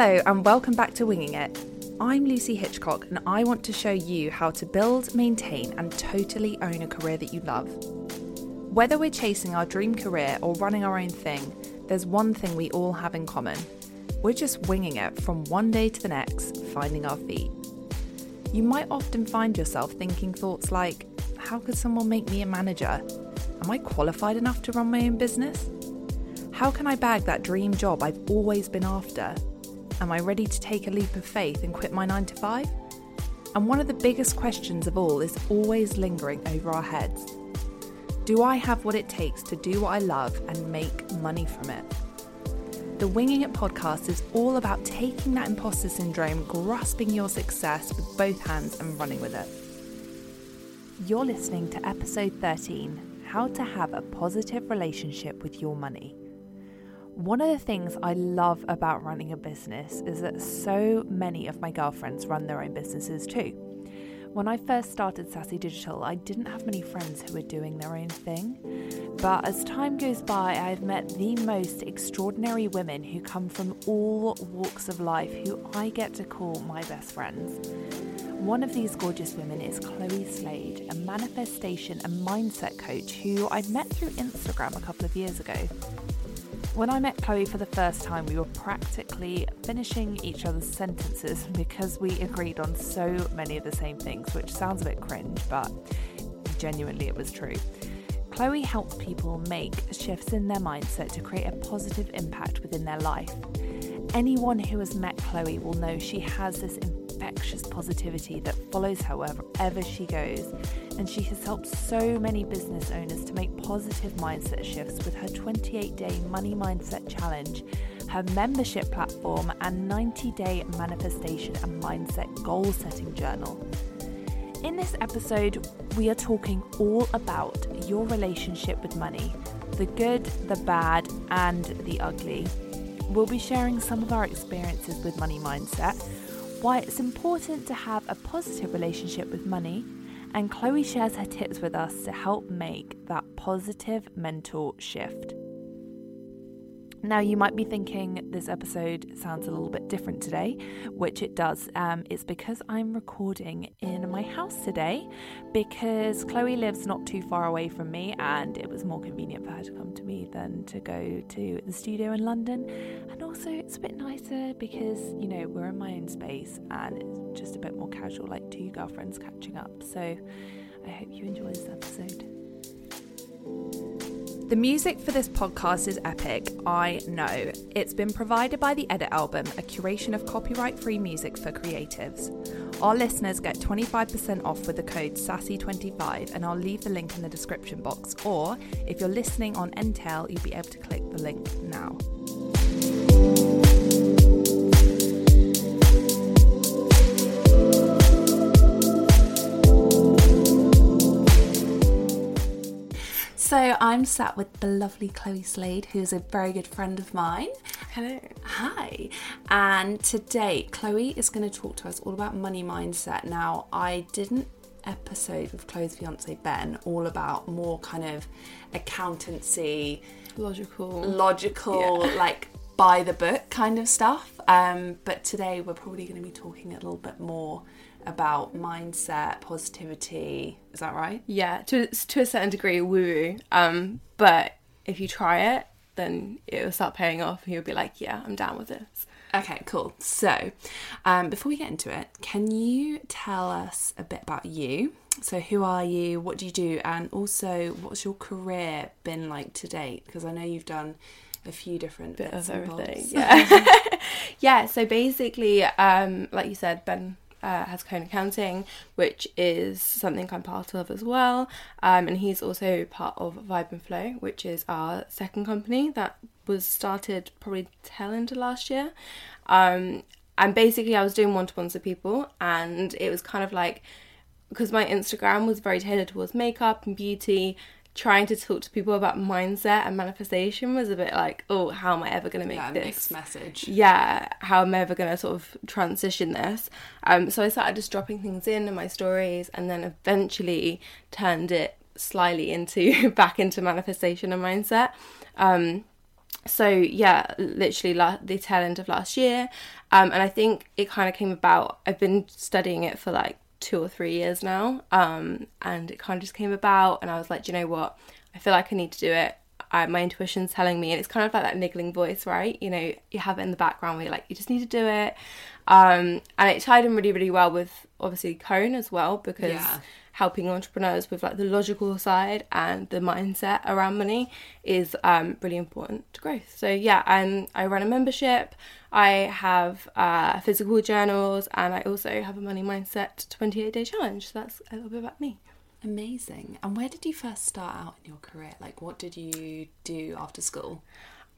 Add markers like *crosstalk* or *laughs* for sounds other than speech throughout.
Hello, and welcome back to Winging It. I'm Lucy Hitchcock, and I want to show you how to build, maintain, and totally own a career that you love. Whether we're chasing our dream career or running our own thing, there's one thing we all have in common we're just winging it from one day to the next, finding our feet. You might often find yourself thinking thoughts like, How could someone make me a manager? Am I qualified enough to run my own business? How can I bag that dream job I've always been after? Am I ready to take a leap of faith and quit my 9 to 5? And one of the biggest questions of all is always lingering over our heads Do I have what it takes to do what I love and make money from it? The Winging It podcast is all about taking that imposter syndrome, grasping your success with both hands, and running with it. You're listening to episode 13 How to Have a Positive Relationship with Your Money. One of the things I love about running a business is that so many of my girlfriends run their own businesses too. When I first started Sassy Digital, I didn't have many friends who were doing their own thing. But as time goes by, I've met the most extraordinary women who come from all walks of life who I get to call my best friends. One of these gorgeous women is Chloe Slade, a manifestation and mindset coach who I'd met through Instagram a couple of years ago. When I met Chloe for the first time, we were practically finishing each other's sentences because we agreed on so many of the same things, which sounds a bit cringe, but genuinely it was true. Chloe helps people make shifts in their mindset to create a positive impact within their life. Anyone who has met Chloe will know she has this infectious positivity that follows her wherever she goes, and she has helped so many business owners to make positive mindset shifts with her 28 day Money Mindset Challenge, her membership platform, and 90 day manifestation and mindset goal setting journal. In this episode, we are talking all about your relationship with money the good, the bad, and the ugly. We'll be sharing some of our experiences with money mindset why it's important to have a positive relationship with money, and Chloe shares her tips with us to help make that positive mental shift. Now, you might be thinking this episode sounds a little bit different today, which it does. Um, it's because I'm recording in my house today because Chloe lives not too far away from me and it was more convenient for her to come to me than to go to the studio in London. And also, it's a bit nicer because, you know, we're in my own space and it's just a bit more casual, like two girlfriends catching up. So I hope you enjoy this episode. The music for this podcast is epic, I know. It's been provided by the Edit Album, a curation of copyright free music for creatives. Our listeners get 25% off with the code SASSY25, and I'll leave the link in the description box. Or if you're listening on Entale, you'll be able to click the link now. So I'm sat with the lovely Chloe Slade, who's a very good friend of mine. Hello. Hi. And today, Chloe is going to talk to us all about money mindset. Now, I didn't episode with Chloe's fiance Ben all about more kind of accountancy, Logical. logical, Yeah. *laughs* like by the book kind of stuff. Um, but today we're probably going to be talking a little bit more about mindset, positivity. Is that right? yeah, to to a certain degree, woo woo. Um, but if you try it, then it will start paying off, and you'll be like, yeah, I'm down with this. Okay, cool. So, um, before we get into it, can you tell us a bit about you? So, who are you? What do you do? And also, what's your career been like to date? Because I know you've done a few different Bit bits of everything. *laughs* Yeah. *laughs* yeah. So basically, um, like you said, Ben. Uh, has Cone Accounting, which is something I'm part of as well. Um, and he's also part of Vibe and Flow, which is our second company that was started probably tail end last year. Um, and basically, I was doing one to ones with people, and it was kind of like because my Instagram was very tailored towards makeup and beauty, trying to talk to people about mindset and manifestation was a bit like, oh, how am I ever going to make Yeah, this? mixed message. yeah, how am I ever going to sort of transition this? Um, so I started just dropping things in in my stories and then eventually turned it slyly into *laughs* back into manifestation and mindset. Um, so yeah, literally la- the tail end of last year, um, and I think it kind of came about. I've been studying it for like two or three years now, um, and it kind of just came about, and I was like, you know what? I feel like I need to do it. I, my intuition's telling me, and it's kind of like that niggling voice, right? You know, you have it in the background where you're like, you just need to do it. Um, and it tied in really, really well with obviously Cone as well because Yeah. Helping entrepreneurs with like the logical side and the mindset around money is um, really important to growth. So yeah, um, I run a membership. I have uh, physical journals, and I also have a money mindset 28 day challenge. So that's a little bit about me. Amazing. And where did you first start out in your career? Like, what did you do after school?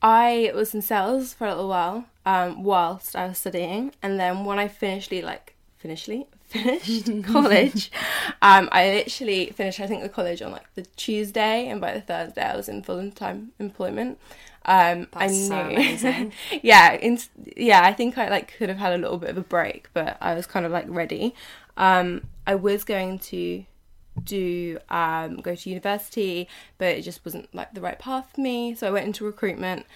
I was in sales for a little while um, whilst I was studying, and then when I finished, like finishly finished *laughs* college, um, I literally finished. I think the college on like the Tuesday, and by the Thursday, I was in full time employment. Um, I knew, so *laughs* yeah, in, yeah. I think I like could have had a little bit of a break, but I was kind of like ready. Um, I was going to do um, go to university, but it just wasn't like the right path for me. So I went into recruitment.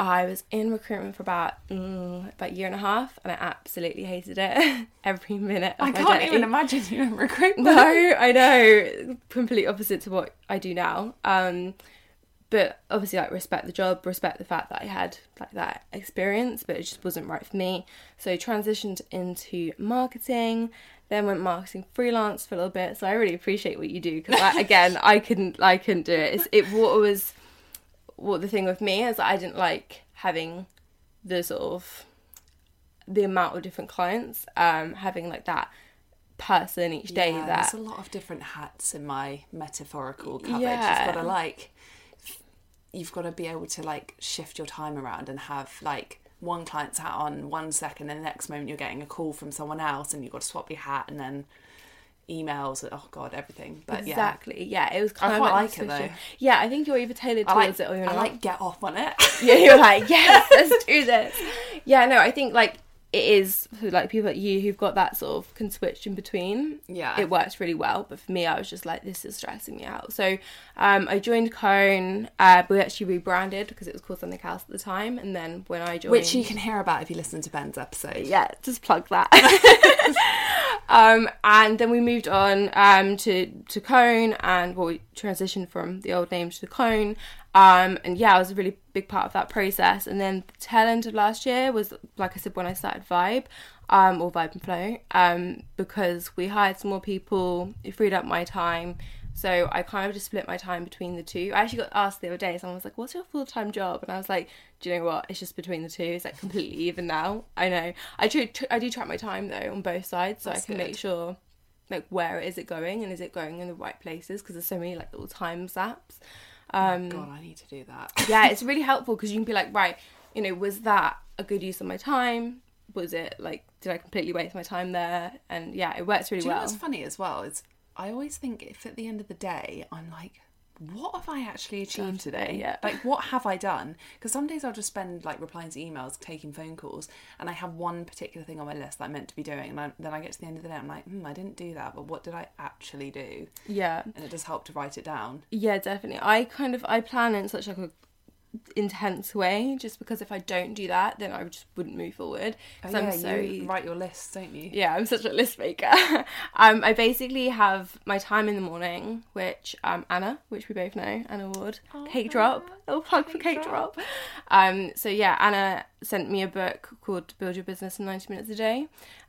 I was in recruitment for about mm, about a year and a half, and I absolutely hated it *laughs* every minute. Of I can't even imagine you in recruitment. No, I know. completely opposite to what I do now. Um, but obviously, like respect the job, respect the fact that I had like that experience, but it just wasn't right for me. So transitioned into marketing, then went marketing freelance for a little bit. So I really appreciate what you do because *laughs* again, I couldn't, I couldn't do it. It's, it was what the thing with me is I didn't like having the sort of the amount of different clients, um, having like that person each day yeah, that there's a lot of different hats in my metaphorical coverage. Yeah. You've got to like, you've got to be able to like shift your time around and have like one client's hat on one second, and the next moment you're getting a call from someone else, and you've got to swap your hat, and then emails. Oh god, everything. But yeah, Exactly. Yeah, it was kind I of quite like, like it, though. Yeah, I think you're either tailored I towards like, it or you're I not. like get off on it. yeah, you're like, *laughs* yes, let's do this. Yeah, no, I think like it is for like people like you who've got that sort of can switch in between. Yeah. it works really well. But for me, I was just like, this is stressing me out. So um, I joined Cone. Uh, we actually rebranded because it was called something else at the time. And then when I joined, Which you can hear about if you listen to Ben's episode. yeah, just plug that. *laughs* um, and then we moved on um, to to Cone, and well, we transitioned from the old name to Cone. Um, and yeah, I was a really big part of that process. And then the tail end of last year was, like I said, when I started Vibe, um, or Vibe and Flow, um, because we hired some more people. It freed up my time. So I kind of just split my time between the two. I actually got asked the other day, someone was like, What's your full time job? And I was like, Do you know what? It's just between the two. It's like completely even now. I know. I do, I do track my time though on both sides so That's I can good. make sure like where is it going and is it going in the right places because there's so many like little time zaps. Um, God, I need to do that. yeah, *laughs* it's really helpful because you can be like, right, you know, was that a good use of my time? Was it like, did I completely waste my time there? And yeah, it works really Do you know well. what's funny as well? Is I always think if at the end of the day I'm like, what have I actually achieved today? yeah. Like, what have I done? Because some days I'll just spend like replying to emails, taking phone calls, and I have one particular thing on my list that I'm meant to be doing, and I, then I get to the end of the day, I'm like, hmm, I didn't do that, but what did I actually do? Yeah. And it does help to write it down. Yeah, definitely. I kind of I plan in such like a intense way just because if I don't do that then I just wouldn't move forward. 'Cause I'm so Oh, you write your lists, don't you? yeah, I'm such a list maker. *laughs* um, I basically have my time in the morning, which um, Anna, which we both know, Anna Ward, Cake Drop, little plug for Cake Drop. Um, so yeah, Anna sent me a book called Build Your Business in 90 Minutes a Day,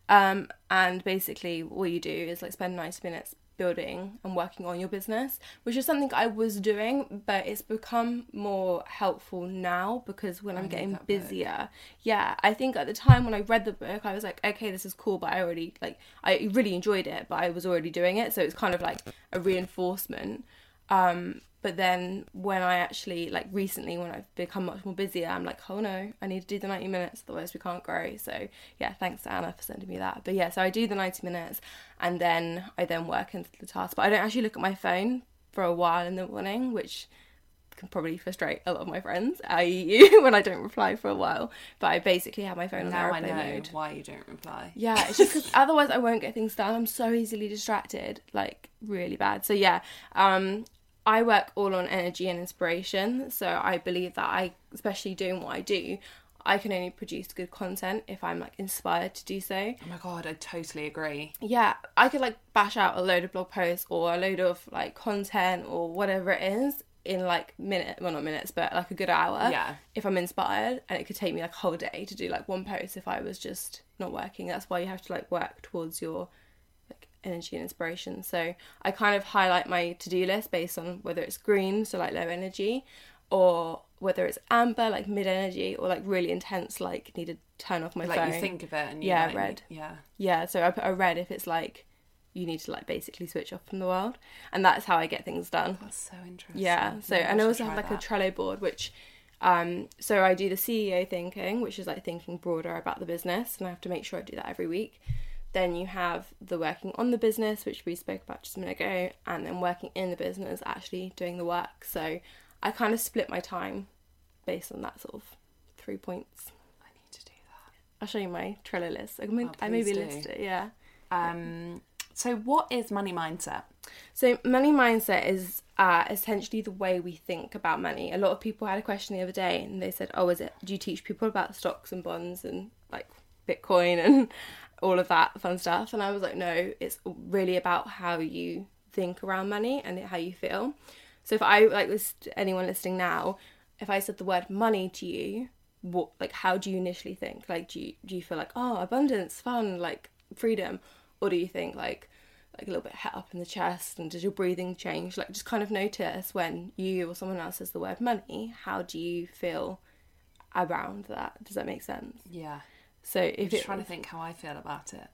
um, and basically all you do is like spend 90 minutes building and working on your business, which is something I was doing, but it's become more helpful now because when I'm getting that book. busier, yeah, I think at the time when I read the book, I was like, okay, this is cool, but I already like I really enjoyed it, but I was already doing it, so it's kind of like a reinforcement. Um, but then when I actually like recently when I've become much more busier, I'm like, oh no, I need to do the 90 minutes, otherwise we can't grow. So yeah, thanks to Anna for sending me that. But yeah, so I do the 90 minutes and then I then work into the task. But I don't actually look at my phone for a while in the morning, which can probably frustrate a lot of my friends, i.e. you, *laughs* when I don't reply for a while. But I basically have my phone on Now I know mode. why you don't reply. Yeah, it's just because *laughs* otherwise I won't get things done. I'm so easily distracted, like really bad. So yeah, um, I work all on energy and inspiration. So I believe that I, especially doing what I do, I can only produce good content if I'm like inspired to do so. Oh my god, I totally agree. Yeah, I could like bash out a load of blog posts or a load of like content or whatever it is in like minute well not minutes but like a good hour Yeah. if i'm inspired and it could take me like a whole day to do like one post if i was just not working that's why you have to like work towards your energy and inspiration so i kind of highlight my to-do list based on whether it's green so like low energy or whether it's amber like mid energy or like really intense like need to turn off my Like phone you think of it and you Yeah, like, red. Yeah. yeah, so I put a red if it's like you need to like basically switch off from the world, and that's how I get things done. That's so interesting. Yeah. So Maybe and I also have like that. a Trello board, which um so I do the CEO thinking, which is like thinking broader about the business, and I have to make sure I do that every week. Then you have the working on the business, which we spoke about just a minute ago, and then working in the business, actually doing the work. So I kind of split my time based on that sort of three points. I need to do that. I'll show you my Trello list. I, may, Oh, I maybe do. list it. Yeah. Um so what is money mindset? So money mindset is uh, essentially the way we think about money. A lot of people had a question the other day, and they said, "Oh, is it? Do you teach people about stocks and bonds and like Bitcoin and all of that fun stuff?" And I was like, "No, it's really about how you think around money and how you feel." So if I like was anyone listening now, if I said the word money to you, what like how do you initially think? Like, do you do you feel like oh abundance, fun, like freedom, or do you think like like a little bit het up in the chest and does your breathing change like just kind of notice when you or someone else says the word money how do you feel around that does that make sense Yeah. So I'm if just it trying to think how I feel about it.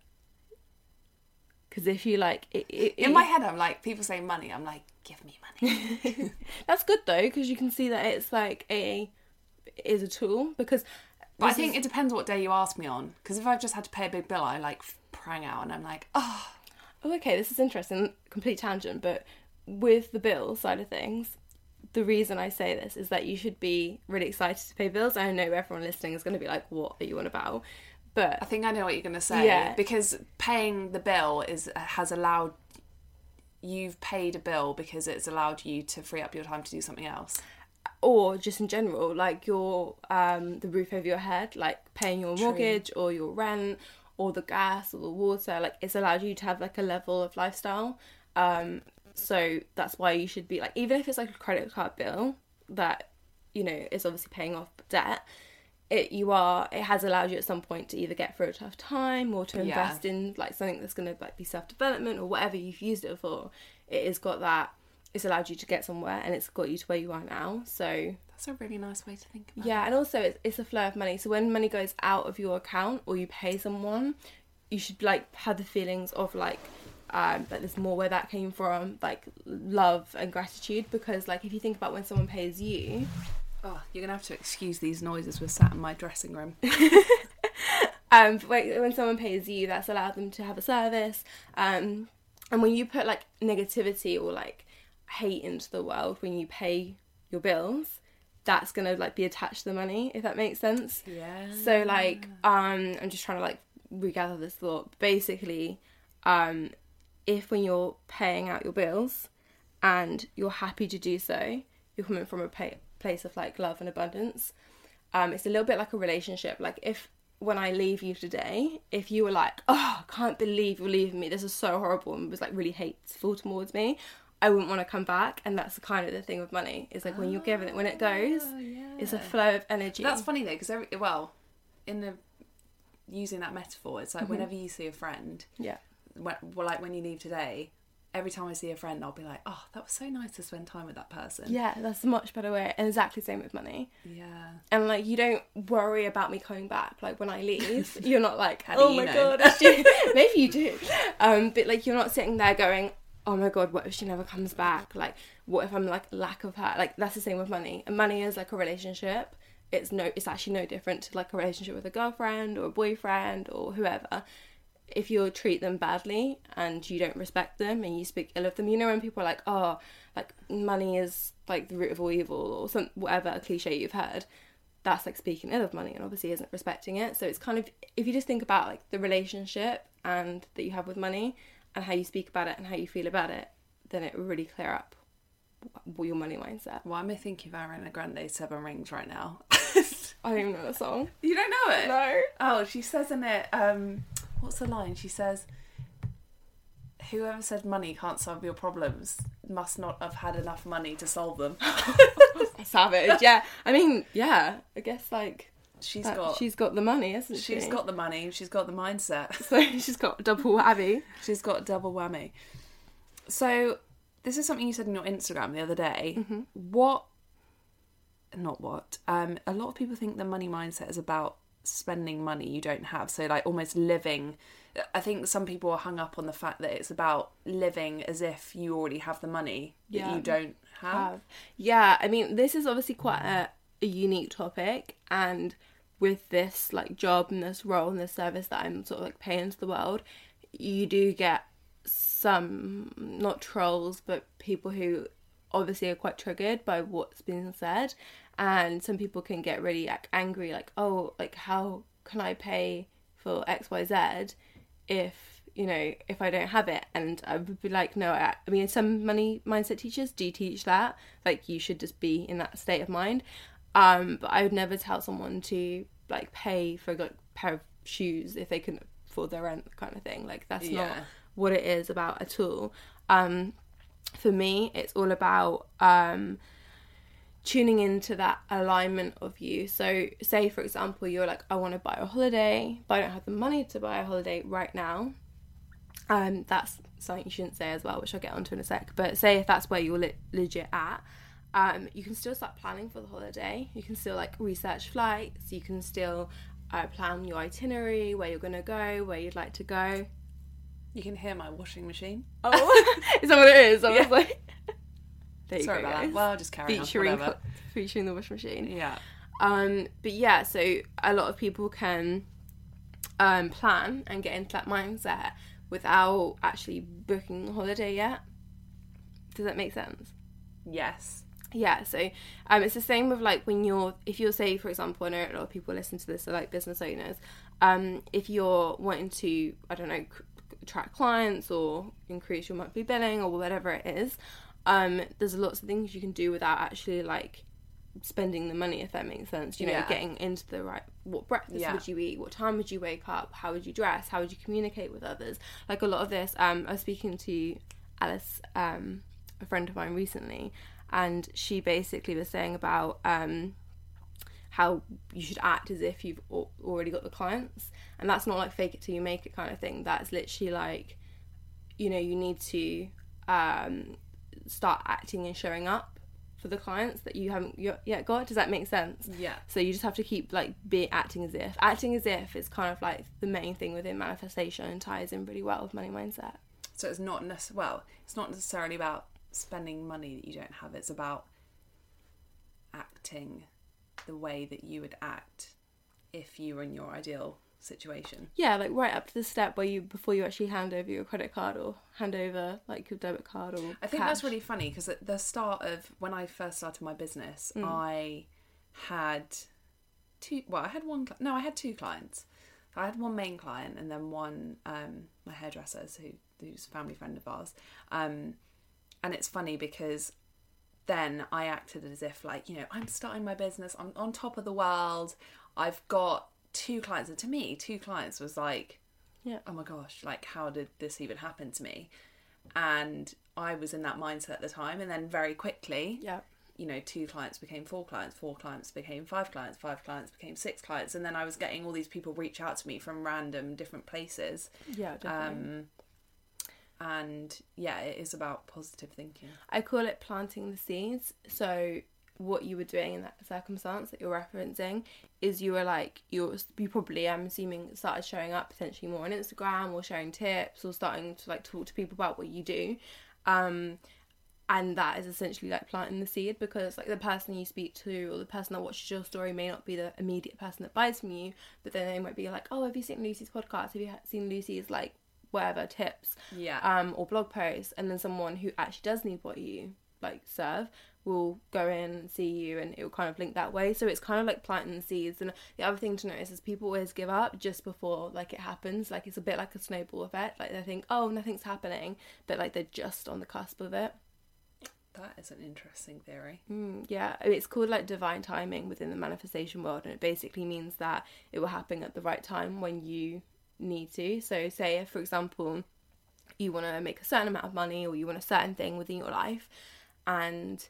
because if you like it, it, In my head, I'm like, people say money. I'm like, give me money. *laughs* that's good though because you can see that it's like a is a tool because But I think is- it depends what day you ask me on. Because if I've just had to pay a big bill, I like prang out and I'm like, oh, oh okay this is interesting complete tangent but with the bill side of things the reason I say this is that you should be really excited to pay bills. I know everyone listening is going to be like, "What are you on about?" But I think I know what you're going to say. Yeah. Because paying the bill is has allowed you've paid a bill because it's allowed you to free up your time to do something else. or just in general like your um the roof over your head like paying your True. mortgage or your rent or the gas or the water like it's allowed you to have like a level of lifestyle um so that's why you should be like even if it's like a credit card bill that you know is obviously paying off debt it you are it has allowed you at some point to either get through a tough time or to Yeah. invest in like something that's going to like be self development or whatever you've used it for it has got that it's allowed you to get somewhere and it's got you to where you are now so That's a really nice way to think about yeah, and also it's, it's a flow of money. So when money goes out of your account or you pay someone, you should like have the feelings of like um that there's more where that came from, like love and gratitude. Because like if you think about when someone pays you. Oh, you're going to have to excuse these noises. We're sat in my dressing room. *laughs* um when, when someone pays you, that's allowed them to have a service. Um, and when you put like negativity or like hate into the world when you pay your bills, that's gonna like be attached to the money. If that makes sense. Yeah. So like um I'm just trying to like regather this thought. Basically, um if when you're paying out your bills and you're happy to do so, you're coming from a pa- place of like love and abundance. Um it's a little bit like a relationship. Like if when I leave you today, if you were like, "Oh, I can't believe you're leaving me. This is so horrible," and was like really hateful towards me, I wouldn't want to come back. And that's the kind of the thing with money. Is like when you're given it, when it goes, it's a flow of energy. That's funny though, because every well, in the using that metaphor, it's like whenever you see a friend, yeah. When, well, like when you leave today, every time I see a friend, I'll be like, oh, that was so nice to spend time with that person. Yeah, that's a much better way. And exactly same with money. Yeah. And like you don't worry about me coming back. Like when I leave, *laughs* you're not like, oh my know?" god, *laughs* maybe you do. Um, but like you're not sitting there going, oh my god, what if she never comes back? Like what if I'm like lack of her? Like that's the same with money. And money is like a relationship. It's no, it's actually no different to like a relationship with a girlfriend or a boyfriend or whoever. If you treat them badly and you don't respect them and you speak ill of them, you know when people are like, oh, like money is like the root of all evil or some whatever cliche you've heard that's like speaking ill of money and obviously isn't respecting it. So it's kind of if you just think about like the relationship and that you have with money and how you speak about it and how you feel about it, then it will really clear up. your money mindset. Why am I thinking of Ariana Grande Seven Rings right now? *laughs* I don't even know the song. you don't know it? No. Oh, she says in it, um, what's the line? She says, Whoever said money can't solve your problems must not have had enough money to solve them. *laughs* Savage. Yeah. I mean, yeah. I guess like She's that- got she's got the money, hasn't she? she's got the money, she's got the mindset. *laughs* so she's got double whammy. She's got double whammy. So, this is something you said in your Instagram the other day. What, not what, um, a lot of people think the money mindset is about spending money you don't have. So, like, almost living. I think some people are hung up on the fact that it's about living as if you already have the money that Yeah. you don't have. have. Yeah, I mean, this is obviously quite a, a unique topic, and with this like job and this role and this service that I'm sort of like paying to the world, you do get some not trolls, but people who obviously are quite triggered by what's being said, and some people can get really like angry, like, oh, like how can I pay for X Y Z if you know if I don't have it? And I would be like, no, I, I mean, some money mindset teachers do teach that, like you should just be in that state of mind. Um, but I would never tell someone to like pay for like a pair of shoes if they couldn't afford their rent, kind of thing. Like that's not what it is about at all. Um, for me, it's all about um, tuning into that alignment of you. So, say for example, you're like, I want to buy a holiday, but I don't have the money to buy a holiday right now. Um, that's something you shouldn't say as well, which I'll get onto in a sec. But say if that's where you're le- legit at, um, you can still start planning for the holiday. You can still like research flights. You can still uh, plan your itinerary, where you're gonna go, where you'd like to go. You can hear my washing machine. Oh, *laughs* is that what it is? I was Yeah. like, *laughs* there you Sorry about guys. that. Well, I'll just carry featuring on. Whatever. Featuring the washing machine. Yeah. Um, but yeah, so a lot of people can um, plan and get into that mindset without actually booking a holiday yet. Does that make sense? Yes. Yeah, so um, it's the same with like when you're, if you're, say, for example, I know a lot of people listen to this are like business owners. Um, if you're wanting to, I don't know, attract clients or increase your monthly billing or whatever it is, um, there's lots of things you can do without actually like spending the money, if that makes sense. You know, Yeah. getting into the right, what breakfast Yeah. would you eat? What time would you wake up? How would you dress? How would you communicate with others? Like a lot of this, um, I was speaking to Alice, um, a friend of mine recently, and she basically was saying about um, how you should act as if you've al- already got the clients, and that's not like fake it till you make it kind of thing. That's literally like, you know, you need to um, start acting and showing up for the clients that you haven't yet got. Does that make sense? Yeah. So you just have to keep like be acting as if. Acting as if is kind of like the main thing within manifestation and ties in really well with money mindset. So it's not necess- well, it's not necessarily about spending money that you don't have. It's about acting the way that you would act if you were in your ideal situation. Yeah, like right up to the step where you before you actually hand over your credit card or hand over like your debit card or I think that's really funny because at the start of when I first started my business, Mm. I had two. Well, I had one. No, I had two clients. I had one main client and then one um, my hairdressers who who's a family friend of ours. Um, and it's funny because then I acted as if like you know I'm starting my business. I'm on top of the world. I've got two clients, and to me, two clients was like Yeah. oh my gosh, like how did this even happen to me? And I was in that mindset at the time, and then very quickly, Yeah. you know, two clients became four clients, four clients became five clients, five clients became six clients, and then I was getting all these people reach out to me from random different places. Yeah, definitely. Um, and yeah, it is about positive thinking. I call it planting the seeds. So what you were doing in that circumstance that you're referencing is you were like you're you probably I'm assuming started showing up potentially more on Instagram or sharing tips or starting to like talk to people about what you do. Um and that is essentially like planting the seed because like the person you speak to or the person that watches your story may not be the immediate person that buys from you but then they might be like oh have you seen lucy's podcast have you seen lucy's like whatever tips Yeah. um, or blog posts, and then someone who actually does need what you like serve will go in and see you, and it will kind of link that way. So it's kind of like planting seeds. And the other thing to notice is people always give up just before like it happens. Like it's a bit like a snowball effect. Like they think, oh, nothing's happening, but like they're just on the cusp of it. That is an interesting theory. Mm, yeah, it's called like divine timing within the manifestation world, and it basically means that it will happen at the right time when you need to. So, say if, for example, you want to make a certain amount of money or you want a certain thing within your life, and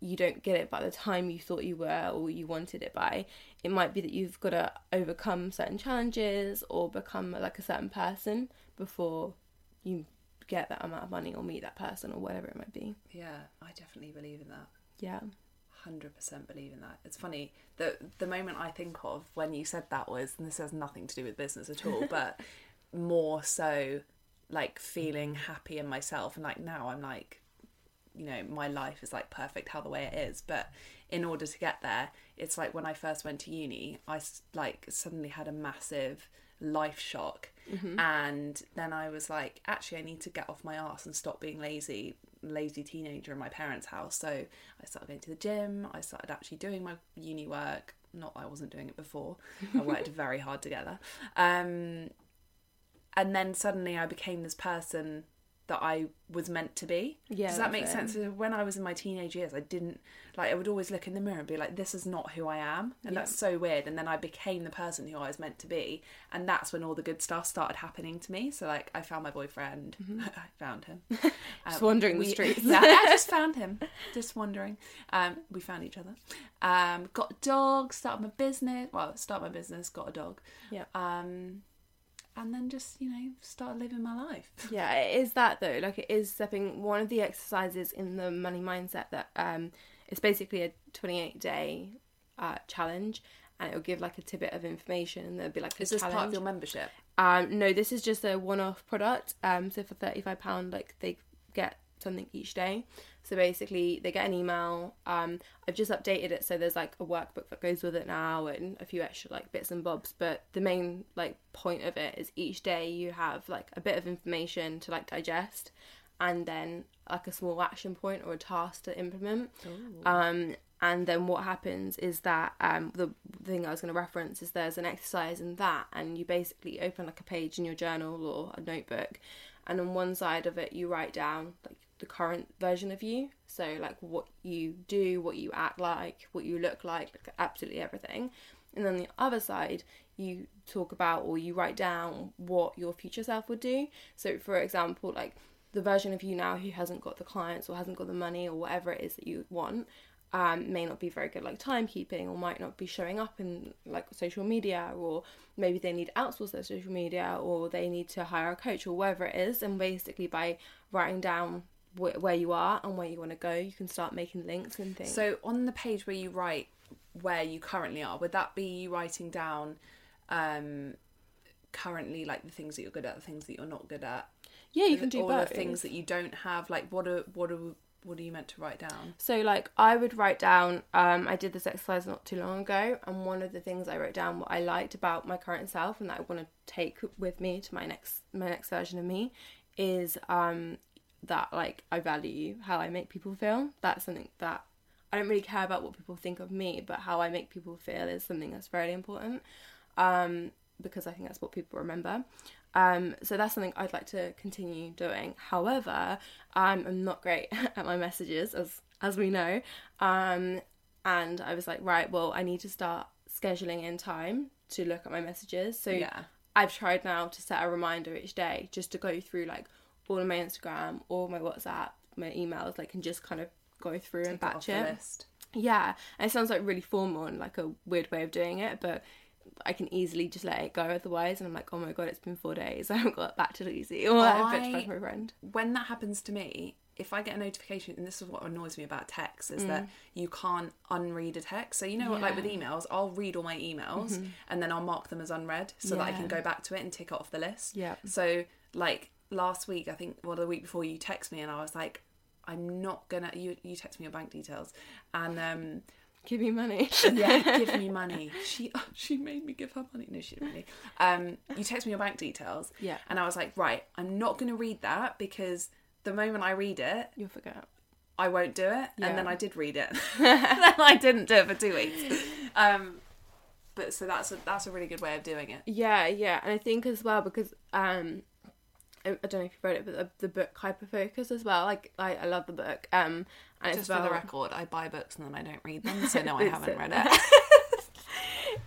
you don't get it by the time you thought you were or you wanted it by, it might be that you've got to overcome certain challenges or become like a certain person before you get that amount of money or meet that person or whatever it might be. Yeah, I definitely believe in that. Yeah. Hundred percent believe in that. It's funny the the moment I think of when you said that was, and this has nothing to do with business at all, *laughs* but more so like feeling happy in myself, and like now I'm like, you know, my life is like perfect how the way it is. But in order to get there, it's like when I first went to uni, i like suddenly had a massive life shock. And then i was like actually i need to get off my ass and stop being lazy lazy teenager in my parents house. So i started going to the gym. I started actually doing my uni work. Not that i wasn't doing it before. I worked *laughs* very hard together. Um, and then suddenly i became this person that I was meant to be. Yeah, Does that make it. sense? When I was in my teenage years, I didn't like. I would always look in the mirror and be like, "This is not who I am," and Yeah. that's so weird. And then I became the person who I was meant to be, and that's when all the good stuff started happening to me. So like, I found my boyfriend. *laughs* I found him. Mm-hmm. *laughs* Just wandering the streets. *laughs* yeah, I just found him. Just wandering. Um, we found each other. Um, got a dog. Started my business. Well, start my business. Got a dog. Yeah. Um, and then just you know start living my life. *laughs* Yeah, it is that though. Like it is stepping one of the exercises in the money mindset that um it's basically a 28 day uh challenge and it'll give like a tidbit of information and there'll be like a Is this challenge. part of your membership? Um no, this is just a one-off product. Um so for 35 pound like they get something each day. So basically they get an email. Um I've just updated it so there's like a workbook that goes with it now and a few extra like bits and bobs, but the main like point of it is each day you have like a bit of information to like digest and then like a small action point or a task to implement. Um, and then what happens is that um, the thing I was going to reference is there's an exercise in that, and you basically open like a page in your journal or a notebook, and on one side of it you write down like the current version of you, so like what you do, what you act like, what you look like, like absolutely everything. And then the other side, you talk about or you write down what your future self would do. So, for example, like the version of you now who hasn't got the clients or hasn't got the money or whatever it is that you want um, may not be very good like timekeeping or might not be showing up in like social media or maybe they need to outsource their social media or they need to hire a coach or whatever it is and basically by writing down wh- where you are and where you want to go you can start making links and things So on the page where you write where you currently are, would that be you writing down um, currently like the things that you're good at, the things that you're not good at, yeah you can do all both the things that you don't have? Like what are what are what are you meant to write down? So like I would write down um I did this exercise not too long ago and one of the things I wrote down what I liked about my current self and that I want to take with me to my next my next version of me is um that like I value how I make people feel. That's something that I don't really care about what people think of me, but how I make people feel is something that's very important. Um because I think that's what people remember. Um, so that's something I'd like to continue doing. However, um, I'm not great *laughs* at my messages, as as we know. Um, and I was like, right, well, I need to start scheduling in time to look at my messages. So Yeah. I've tried now to set a reminder each day just to go through like all of my Instagram, all my WhatsApp, my emails, like and just kind of go through and Take it off batch the it. list. Yeah, and it sounds like really formal and like a weird way of doing it, but I can easily just let it go otherwise. And I'm like, oh my god, it's been four days. *laughs* I haven't got back to Lucy or I haven't I- to my friend. When that happens to me, if I get a notification, and this is what annoys me about text, is that you can't unread a text. So you know what, like with Mm. Yeah. Mm-hmm. emails, I'll read all my emails and then I'll mark them as unread so that I can go back to it and tick it off the list. Yeah. So like last week, I think, well, the week before, you text me and I was like, I'm not gonna. You you text me your bank details, and um, Give me money. yeah, *laughs* give me money. She *laughs* she made me give her money. No, she didn't really. Um, you text me your bank details. Yeah. And I was like, right, I'm not going to read that because the moment I read it, You'll forget. I won't do it. Yeah. And then I did read it. *laughs* then I didn't do it for two weeks. Um, but so that's a that's a really good way of doing it. Yeah, yeah, and I think as well because um, I, don't know if you've read it, but the, the book Hyperfocus as well. Like I, I love the book. Um, and Just it's for the record, I buy books and then I don't read them, so no, *laughs* I haven't read it.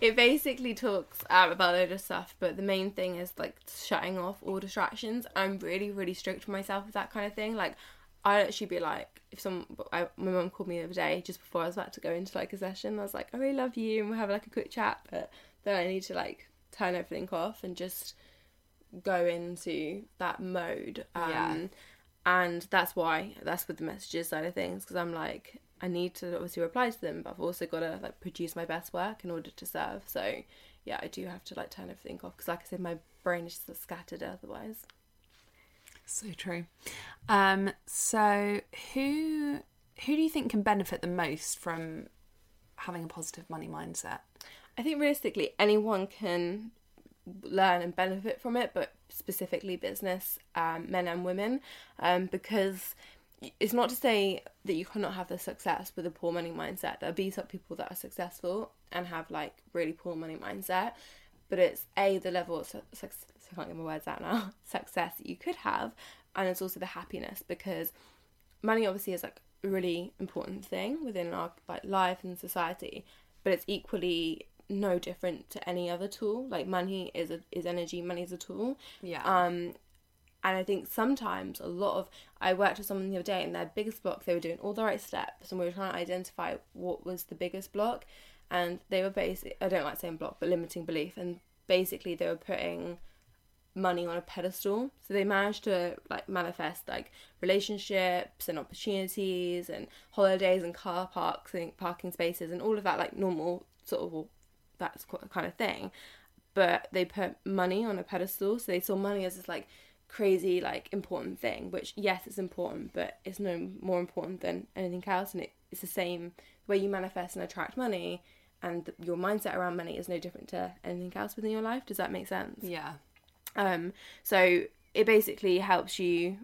*laughs* it basically talks um, about a load of stuff, but the main thing is like shutting off all distractions. I'm really, really strict with myself with that kind of thing. Like, I'd actually be like, if some, I, my mum called me the other day just before I was about to go into like a session. I was like, I really love you, and we'll have like a quick chat, but then I need to like turn everything off and just go into that mode. Um, Yeah. And that's why that's with the messages side of things because I'm like I need to obviously reply to them, but I've also got to like produce my best work in order to serve. So yeah, I do have to like turn everything off because, like I said, my brain is just scattered otherwise. So true. Um, so who who do you think can benefit the most from having a positive money mindset? I think realistically, anyone can learn and benefit from it, but specifically business, um, men and women, um, because it's not to say that you cannot have the success with a poor money mindset. There'll be some people that are successful and have like really poor money mindset, but it's a the level of su- success. I can't get my words out now. *laughs* Success that you could have, and it's also the happiness because money obviously is like a really important thing within our like life and society, but it's equally no different to any other tool. Like money is a, is energy, money is a tool. Yeah. Um, and I think sometimes a lot of I worked with someone the other day and their biggest block they were doing all the right steps and we were trying to identify what was the biggest block and they were basic I don't like saying block but limiting belief and basically they were putting money on a pedestal so they managed to like manifest like relationships and opportunities and holidays and car parks and parking spaces and all of that like normal sort of that's kind of thing. But they put money on a pedestal so they saw money as this like crazy like important thing which yes it's important but it's no more important than anything else and it, it's the same way you manifest and attract money and your mindset around money is no different to anything else within your life. Does that make sense? Yeah. um, so it basically helps you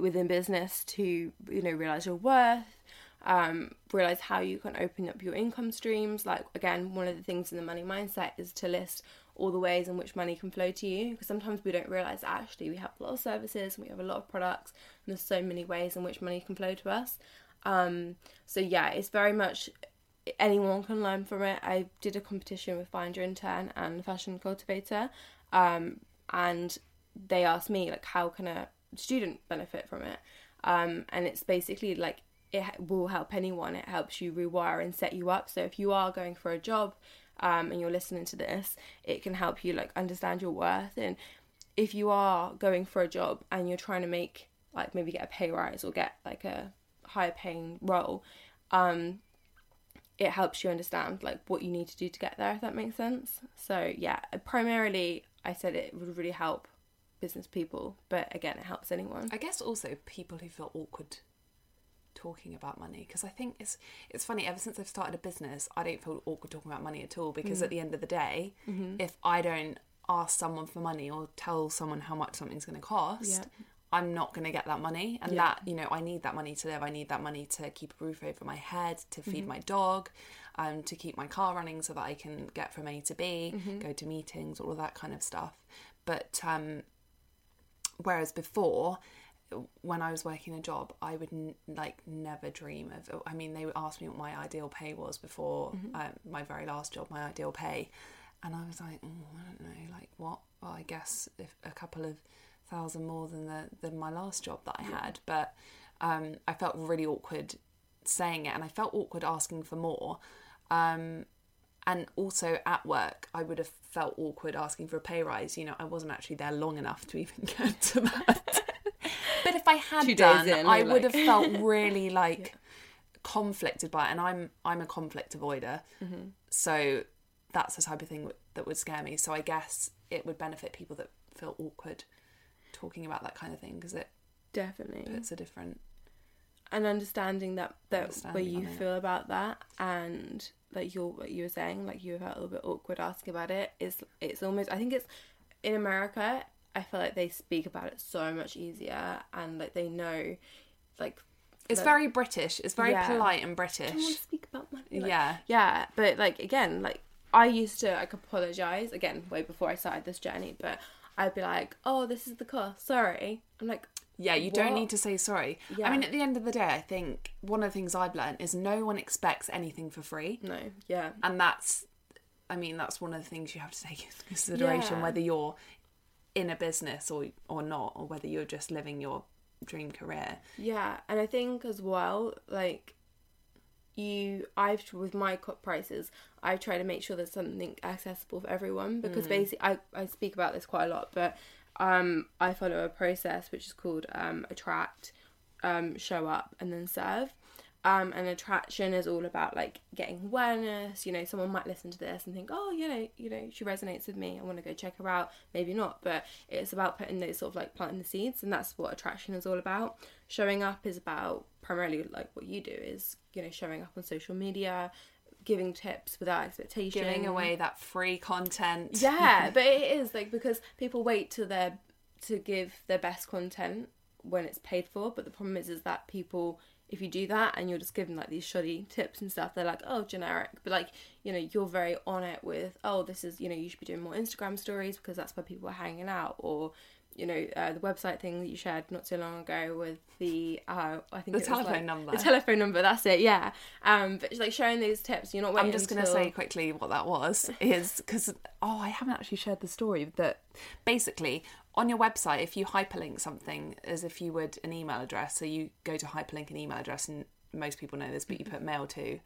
within business to you know realize your worth, um, realize how you can open up your income streams. Like again, one of the things in the money mindset is to list all the ways in which money can flow to you because sometimes we don't realize actually we have a lot of services and we have a lot of products and there's so many ways in which money can flow to us. Um, so yeah, it's very much anyone can learn from it. I did a competition with Find Your Intern and Fashion Cultivator, um, and they asked me like, how can a student benefit from it? Um, and it's basically like it will help anyone. It helps you rewire and set you up. So if you are going for a job, um, and you're listening to this, it can help you like understand your worth. And if you are going for a job and you're trying to make like maybe get a pay rise or get like a higher paying role, um, it helps you understand like what you need to do to get there if that makes sense so yeah primarily i said it would really help business people but again it helps anyone I guess also people who feel awkward talking about money because I think it's it's funny ever since I've started a business I don't feel awkward talking about money at all because at the end of the day if I don't ask someone for money or tell someone how much something's going to cost Yeah. I'm not going to get that money. And Yeah. that you know I need that money to live. I need that money to keep a roof over my head to feed my dog um, to keep my car running so that I can get from A to B go to meetings all of that kind of stuff. But um whereas before when I was working a job, I would n- like never dream of. I mean, they would ask me what my ideal pay was before um, my very last job, my ideal pay, and I was like, oh, I don't know, like what? Well, I guess if a couple of thousand more than the than my last job that I had, but um, I felt really awkward saying it, and I felt awkward asking for more. Um, and also at work, I would have felt awkward asking for a pay rise. You know, I wasn't actually there long enough to even *laughs* get to that. I had Two done, in, I would like- have felt *laughs* really like conflicted by it. And I'm I'm a conflict avoider, Mm-hmm. so that's the type of thing that would scare me. So I guess it would benefit people that feel awkward talking about that kind of thing because it definitely puts a different and understanding that that way Understanding you on it. feel about that and like you're what you were saying like you felt a little bit awkward asking about it is it's almost i think it's in america i feel like they speak about it so much easier and like they know like It's like, very British. It's very Yeah. polite and I British. don't want to speak about money like, yeah. yeah but like again like i used to like apologize again way before i started this journey but I'd be like, "Oh, this is the cost. Sorry." I'm like, Yeah, you don't need to say sorry. Yeah. I mean, at the end of the day, I think one of the things I've learned is no one expects anything for free. "No, yeah, And that's, I mean, that's one of the things you have to take into consideration Yeah. whether you're in a business or or not, or whether you're just living your dream career. yeah." And I think as well, like you, I've with my co- prices, I try to make sure there's something accessible for everyone because basically, I I speak about this quite a lot, but um, I follow a process which is called um, attract, um, show up, and then serve. Um, and attraction is all about like getting awareness. You know, someone might listen to this and think, oh, you know, you know, she resonates with me. I want to go check her out. Maybe not, but it's about putting those sort of like planting the seeds, and that's what attraction is all about. Showing up is about primarily like what you do is you know showing up on social media, giving tips without expectation, Giving away that free content. yeah, *laughs* but it is like because people wait till they're to give their best content when it's paid for. But the problem is, is that people, if you do that and you're just giving like these shoddy tips and stuff, they're like, oh, generic. But like, you know, you're very on it with, oh, this is, you know, you should be doing more Instagram stories because that's where people are hanging out, or you know, uh, the website thing that you shared not so long ago with the, uh, I think The it was, telephone like- number. The telephone number. That's it. Yeah. Um, but like showing those tips, you're not waiting. I'm just going to say quickly what that was is because oh I haven't actually shared the story that basically on your website if you hyperlink something as if you would an email address so you go to hyperlink an email address and most people know this but you mm-hmm. put mail to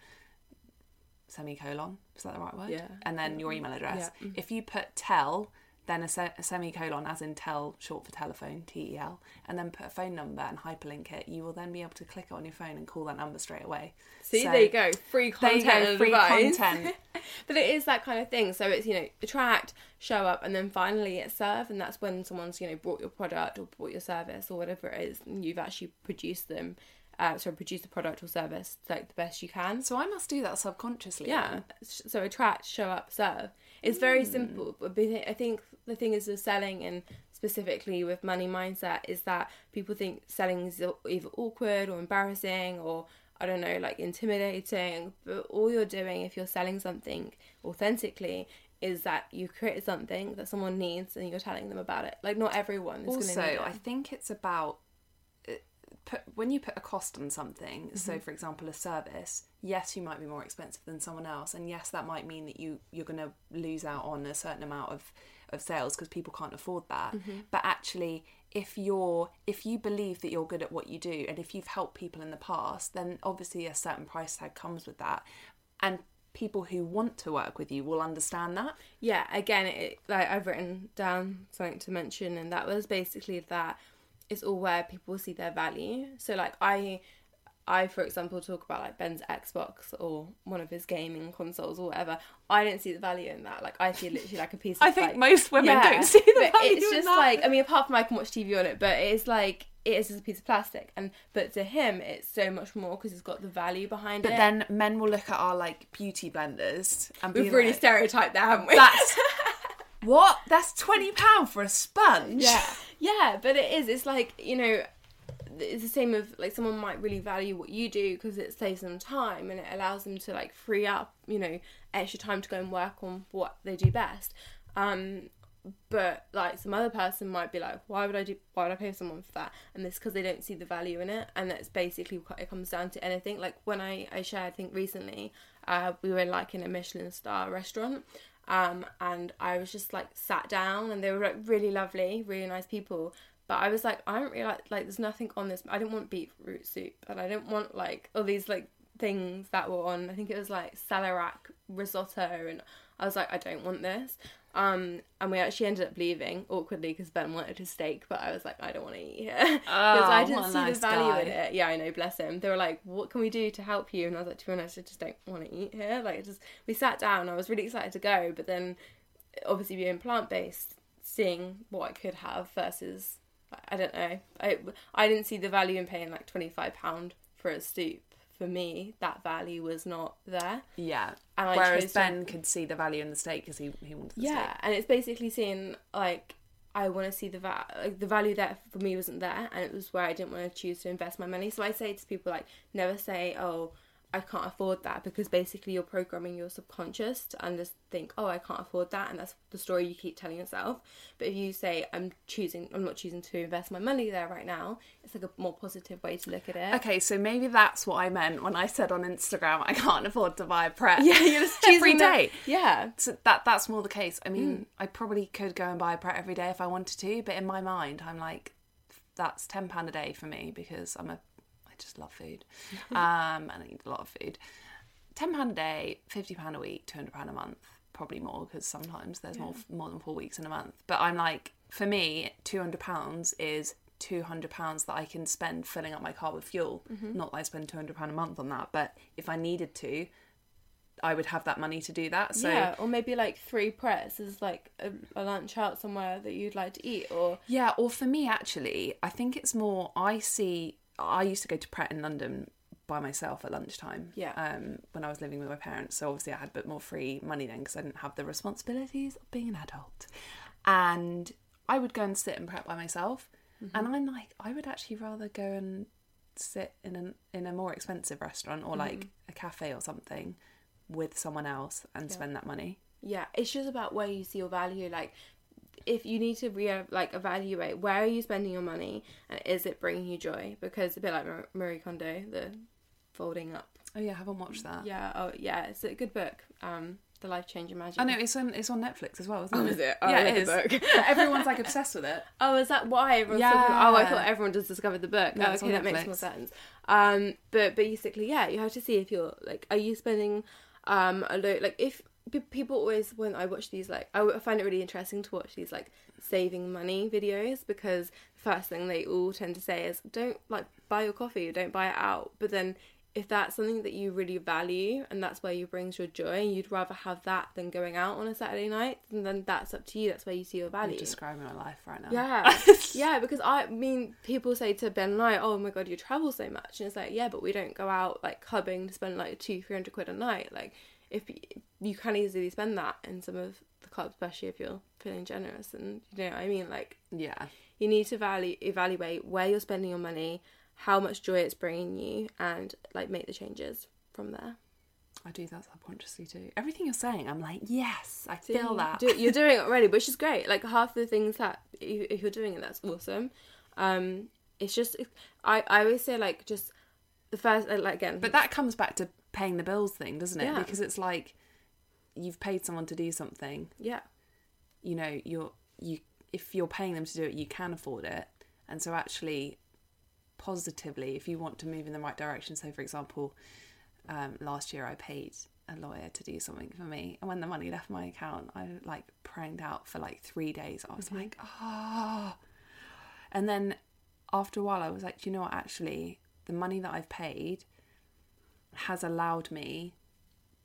semicolon is that the right word? Yeah. and then your email address. Yeah. Mm-hmm. if you put tel then a, se- a semicolon as in tel short for telephone tel and then put a phone number and hyperlink it you will then be able to click it on your phone and call that number straight away See, So- there you go. Free content. go, free advice. content *laughs* *laughs* but it is that kind of thing. So it's you know attract, show up, and then finally it's serve, and that's when someone's you know brought your product or brought your service or whatever it is, and you've actually produced them. Uh, so produce the product or service like the best you can. So I must do that subconsciously. Yeah. So attract, show up, serve. It's very simple, but I think the thing is with selling and specifically with money mindset is that people think selling is either awkward or embarrassing or I don't know, like intimidating. But all you're doing if you're selling something authentically is that you create something that someone needs and you're telling them about it. Like not everyone is Also, going to I think it's about uh, put when you put a cost on something. Mm-hmm. So, for example, a service. Yes, you might be more expensive than someone else, and yes, that might mean that you you're going to lose out on a certain amount of of sales because people can't afford that. Mm-hmm. But actually, if you're if you believe that you're good at what you do, and if you've helped people in the past, then obviously a certain price tag comes with that, and people who want to work with you will understand that. yeah again it like i've written down something to mention and that was basically that it's all where people see their value so like i i for example talk about like ben's xbox or one of his gaming consoles or whatever i don't see the value in that like i see literally like a piece *laughs* of I think like, most women don't see the value it's just that. like i mean apart from i can watch tv on it but it's like it is just a piece of plastic and but to him it's so much more because it's got the value behind But it But then men will look at our like beauty blenders and be we've really like, stereotyped that haven't we That's *laughs* what? That's twenty pound for a sponge. Yeah, yeah, but it is. It's like you know, it's the same of like someone might really value what you do because it saves them time and it allows them to like free up you know extra time to go and work on what they do best. Um, but like some other person might be like, why would I do? Why would I pay someone for that? And it's because they don't see the value in it, and that's basically what it comes down to anything. Like when I I shared, I think recently, uh, we were like in a Michelin star restaurant, um, and I was just like sat down, and they were like really lovely, really nice people. But I was like, I don't really like. There's nothing on this. I didn't want beetroot soup, and I didn't want like all these like things that were on. I think it was like celeriac risotto, and I was like, I don't want this. Um, and we actually ended up leaving awkwardly because Ben wanted his steak, but I was like, I don't want to eat here *laughs* because I Oh, didn't see nice the value in it. Yeah, I know, bless him. They were like, "What can we do to help you?" And I was like, "To be honest, I just don't want to eat here." Like, just we sat down. I was really excited to go, but then obviously being plant based, seeing what I could have versus I don't know. I I didn't see the value in paying like twenty five pound for a soup. For me, that value was not there. Yeah. And I Whereas chose to- Ben could see the value in the steak because he he wanted the Yeah, steak. and it's basically seeing like I want to see the va- like the value that for me wasn't there, and it was where I didn't want to choose to invest my money. So I say to people like never say oh I can't afford that because basically you're programming your subconscious to under think, oh, I can't afford that, and that's the story you keep telling yourself. But if you say, I'm choosing, I'm not choosing to invest my money there right now, it's like a more positive way to look at it. Okay, so maybe that's what I meant when I said on Instagram I can't afford to buy a Pret. Yeah, you're just *laughs* every choosing the- Yeah. So that that's more the case. I mean, mm. I probably could go and buy a Pret every day if I wanted to, but in my mind, I'm like, that's ten pound a day for me because I'm a, just love food, *laughs* um, and I eat a lot of food. Ten pound a day, fifty pound a week, two hundred pound a month, probably more because sometimes there's more more than four weeks in a month. But I'm like, for me, two hundred pounds is two hundred pounds that I can spend filling up my car with fuel. Not that I spend two hundred pound a month on that, but if I needed to. I would have that money to do that. So yeah, or maybe like three Prets is like a, a lunch out somewhere that you'd like to eat, or Yeah, or for me actually, I think it's more I see I used to go to Pret in London by myself at lunchtime. Yeah. Um when I was living with my parents, so obviously I had a bit more free money then because I didn't have the responsibilities of being an adult. And I would go and sit and Pret by myself. And I'm like I would actually rather go and sit in an in a more expensive restaurant or like a cafe or something with someone else and spend that money. yeah, it's just about where you see your value. Like, if you need to re like evaluate where are you spending your money and is it bringing you joy? Because a bit like Marie Kondo, the folding up. Oh yeah, I haven't watched that. Yeah, oh yeah, it's a good book. Um, The Life Changing Magic. I know it's on it's on Netflix as well, isn't Oh, it? is it? Oh, yeah, it is. Everyone's like obsessed with it. *laughs* Oh, is that why everyone's Yeah. talking Oh, I thought everyone just discovered the book. No, oh, okay, that makes more sense. Um, but basically, yeah, you have to see if you're like, are you spending um a lot? Like, if people always when I watch these, like, I find it really interesting to watch these like saving money videos because the first thing they all tend to say is, don't like buy your coffee, don't buy it out. But then if that's something that you really value and that's where you brings your joy and you'd rather have that than going out on a Saturday night, and then that's up to you. That's where you see your value. You're describing my life right now. Yeah, *laughs* yeah, because I mean, people say to Ben and I, "Oh my god, you travel so much," and it's like, yeah, but we don't go out like clubbing to spend like two, three hundred quid a night. Like, if you can easily spend that in some of the clubs, especially if you're feeling generous, and you know what I mean. Like, Yeah. you need to value evaluate where you're spending your money, how much joy it's bringing you, and like make the changes from there. I do that subconsciously too. Everything you're saying, I'm like, yes, I feel you that. Do, you're *laughs* doing it already, which is great. Like half the things that if you're doing it, that's awesome. Um, it's just I I always say like just the first like again, But that comes back to paying the bills thing, doesn't it? Yeah. Because it's like you've paid someone to do something. yeah, You know, you're you if you're paying them to do it, you can afford it. And so actually positively, if you want to move in the right direction, so for example, um, last year I paid a lawyer to do something for me, and when the money left my account, I like pranged out for like three days. I was like, oh. And then after a while, I was like, "Do you know what? Actually, the money that I've paid has allowed me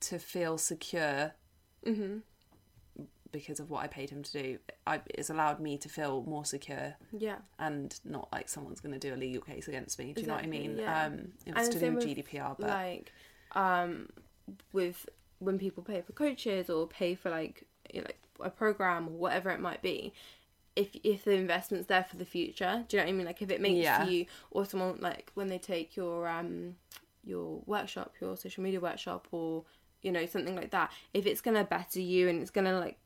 to feel secure because of what I paid him to do. I, it's allowed me to feel more secure yeah. and not like someone's going to do a legal case against me. Do you know what I mean? yeah. Um, it was And to do with with, GDPR, but like um with when people pay for coaches or pay for like you know, like a program or whatever it might be if if the investment's there for the future do you know what i mean like if it makes Yeah. you or someone like when they take your um your workshop your social media workshop or you know something like that if it's gonna better you and it's gonna like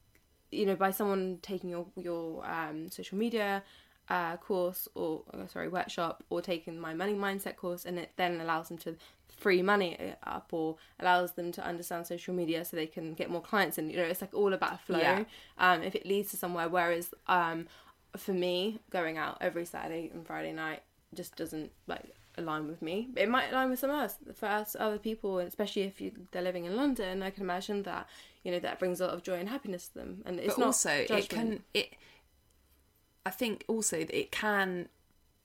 you know by someone taking your your um social media uh course or uh, sorry workshop or taking my money mindset course and it then allows them to free money up or allows them to understand social media so they can get more clients and you know it's like all about flow Yeah. um if it leads to somewhere whereas um for me going out every saturday and friday night just doesn't like align with me. It might align with some else. For us other people especially if you, they're living in london i can imagine that you know that brings a lot of joy and happiness to them. And it's but not also it can it. I think also that it can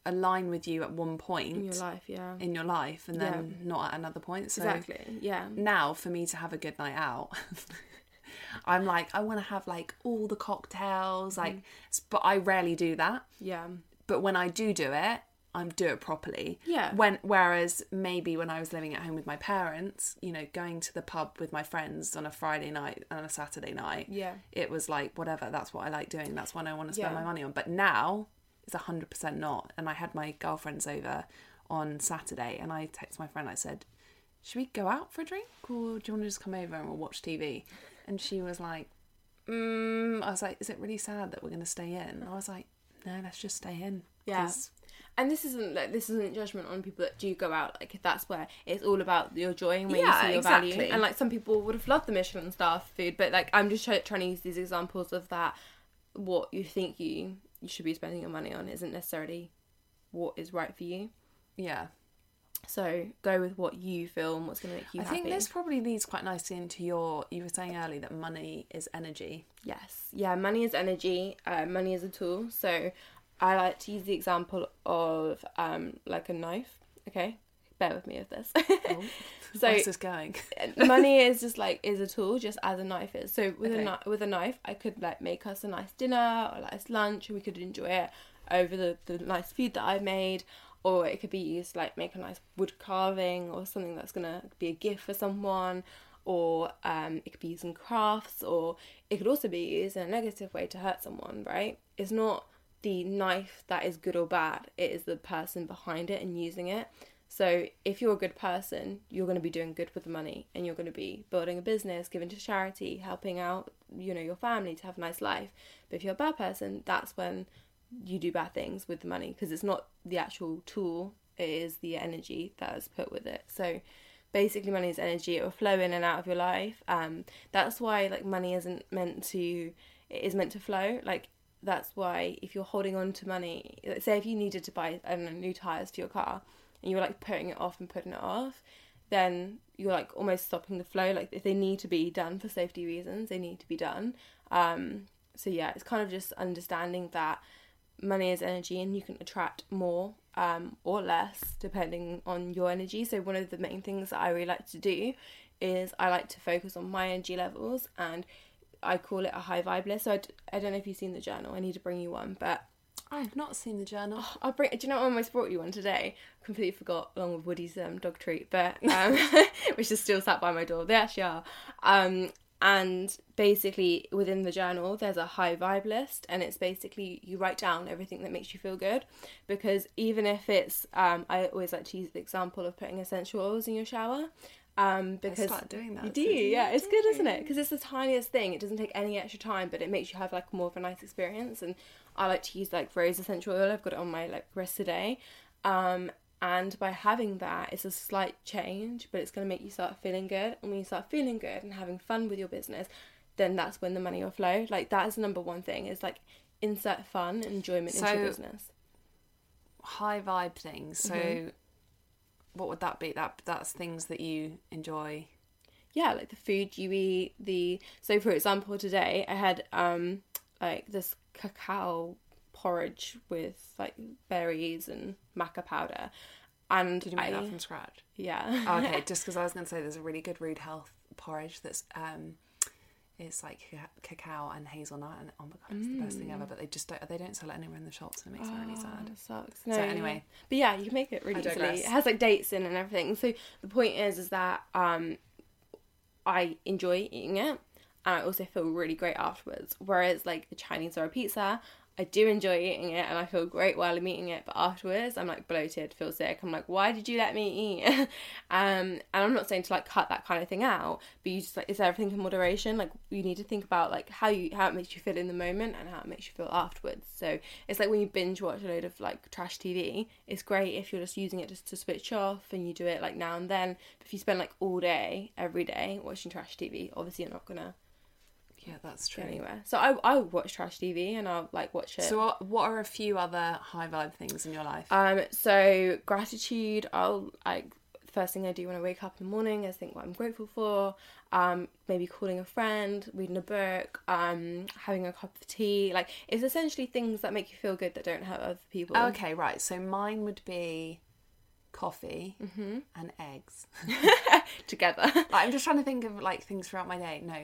align with you at one point in your life yeah. in your life and then not at another point. So exactly yeah. now for me to have a good night out *laughs* i'm like i want to have like all the cocktails like Mm-hmm. but i rarely do that. Yeah. But when i do do it i'm do it properly Yeah. when whereas maybe when i was living at home with my parents you know going to the pub with my friends on a friday night and a saturday night Yeah. it was like whatever that's what i like doing that's what i want to spend Yeah. my money on but now it's 100% not and i had my girlfriends over on saturday and i texted my friend i said should we go out for a drink or do you want to just come over and we'll watch TV? And she was like, mm, I was like, is it really sad that we're going to stay in? I was like, no, let's just stay in. Yeah. And this isn't like this isn't judgment on people that do go out. Like if that's where it's all about your joy and where Yeah, you see your value. And like some people would have loved the Michelin star food, but like I'm just try- trying to use these examples of that. What you think you you should be spending your money on isn't necessarily what is right for you. Yeah. So go with what you feel and what's going to make you I happy. think this probably leads quite nicely into your, you were saying earlier that money is energy. Yes. Yeah, money is energy, uh, money is a tool. So I like to use the example of um, like a knife. Okay, bear with me with this. Oh, *laughs* So- where's this going? money *laughs* is just like is a tool just as a knife is so with Okay. a kni- with a knife i could like make us a nice dinner or a nice lunch and we could enjoy it over the, the nice food that i made or it could be used to like make a nice wood carving or something that's gonna be a gift for someone or um, it could be used in crafts or it could also be used in a negative way to hurt someone right it's not the knife that is good or bad it is the person behind it and using it so if you're a good person, you're going to be doing good with the money and you're going to be building a business, giving to charity, helping out, you know, your family to have a nice life. But if you're a bad person, that's when you do bad things with the money because it's not the actual tool, it is the energy that is put with it. So basically money is energy, it will flow in and out of your life. Um that's why like money isn't meant to it is meant to flow. Like that's why if you're holding on to money, say if you needed to buy I don't know, new tires for your car and you were like putting it off and putting it off, then you're like almost stopping the flow. Like if they need to be done for safety reasons, they need to be done. Um, so yeah, it's kind of just understanding that money is energy and you can attract more um, or less depending on your energy. So one of the main things that I really like to do is I like to focus on my energy levels and I call it a high vibe list. So I, d- I don't know if you've seen the journal. I need to bring you one, but I've not seen the journal. I'll bring. Do you know I almost brought you one today? Completely forgot, along with Woody's um, dog treat, but *laughs* um, *laughs* which is still sat by my door. They actually are. Um, and basically, within the journal, there's a high vibe list, and it's basically you write down everything that makes you feel good. Because even if it's, um, I always like to use the example of putting essential oils in your shower. Um, because started doing that You do, yeah. It's good, isn't it? Because it's the tiniest thing. It doesn't take any extra time, but it makes you have like more of a nice experience. And I like to use like rose essential oil. I've got it on my like wrist today. Um, and by having that, it's a slight change, but it's going to make you start feeling good. And when you start feeling good and having fun with your business, then that's when the money will flow. Like that is the number one thing. Is like insert fun, and enjoyment into your business. High vibe things. So, Mm-hmm. What would that be? That that's things that you enjoy. yeah like the food you eat the so for example today i had um like this cacao porridge with like berries and maca powder and Did you make I, that from scratch? yeah Oh, okay, *laughs* just because I was going to say there's a really good Rude Health porridge that's um, it's like cacao and hazelnut, and oh my god, it's the best thing ever. But they just don't they don't sell it anywhere in the shops, and it makes me really Oh, sad. it sucks. So anyway. but yeah, you can make it really easily. It has like dates in and everything. So the point is, is that um, I enjoy eating it, and I also feel really great afterwards. Whereas like the Chinese or a pizza, I do enjoy eating it, and I feel great while I'm eating it. But afterwards, I'm like bloated, feel sick. I'm like, why did you let me eat? *laughs* um, and I'm not saying to like cut that kind of thing out, but you just like is everything in moderation. Like you need to think about like how you how it makes you feel in the moment and how it makes you feel afterwards. So it's like when you binge watch a load of like trash TV. It's great if you're just using it just to switch off and you do it like now and then. But if you spend like all day every day watching trash TV, obviously you're not gonna Yeah, that's true. anywhere. So I I watch trash TV and I'll like watch it. So, what, what are a few other high vibe things in your life? Um, so gratitude, I'll like first thing I do when I wake up in the morning is think what I'm grateful for. Um, maybe calling a friend, reading a book, um, having a cup of tea. Like it's essentially things that make you feel good that don't hurt other people. okay, right. So mine would be coffee Mm-hmm. and eggs. *laughs* *laughs* Together. Like, I'm just trying to think of like things throughout my day. No,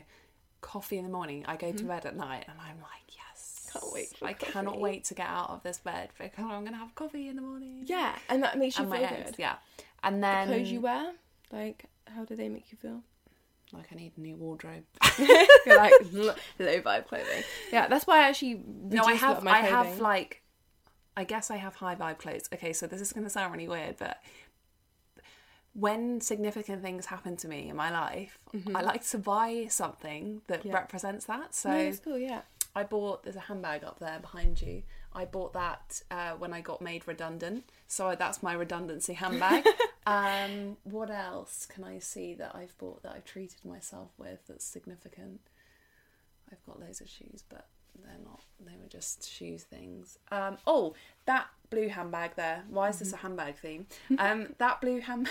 coffee in the morning. I go to bed at night, and I'm like, yes. Mm-hmm. Can't wait for I cannot wait to get out of this bed because I'm gonna have coffee in the morning. yeah, and that makes you and my feel eggs. good. Yeah, and then The Clothes you wear, like how do they make you feel? like I need a new wardrobe. *laughs* *laughs* You're like *laughs* low vibe clothing. Yeah, that's why I actually no, I reduced a lot have. my I have like. I guess I have high vibe clothes. Okay, so this is gonna sound really weird, but when significant things happen to me in my life, I like to buy something that Yeah. represents that. So No, cool, yeah. I bought there's a handbag up there behind you. I bought that uh, when I got made redundant, so that's my redundancy handbag. *laughs* um, what else can I see that I've bought that I've treated myself with that's significant? I've got loads of shoes, but they're not. They were just shoes things. Um, oh, that blue handbag there. Why is this a handbag theme? Um, *laughs* that blue hand,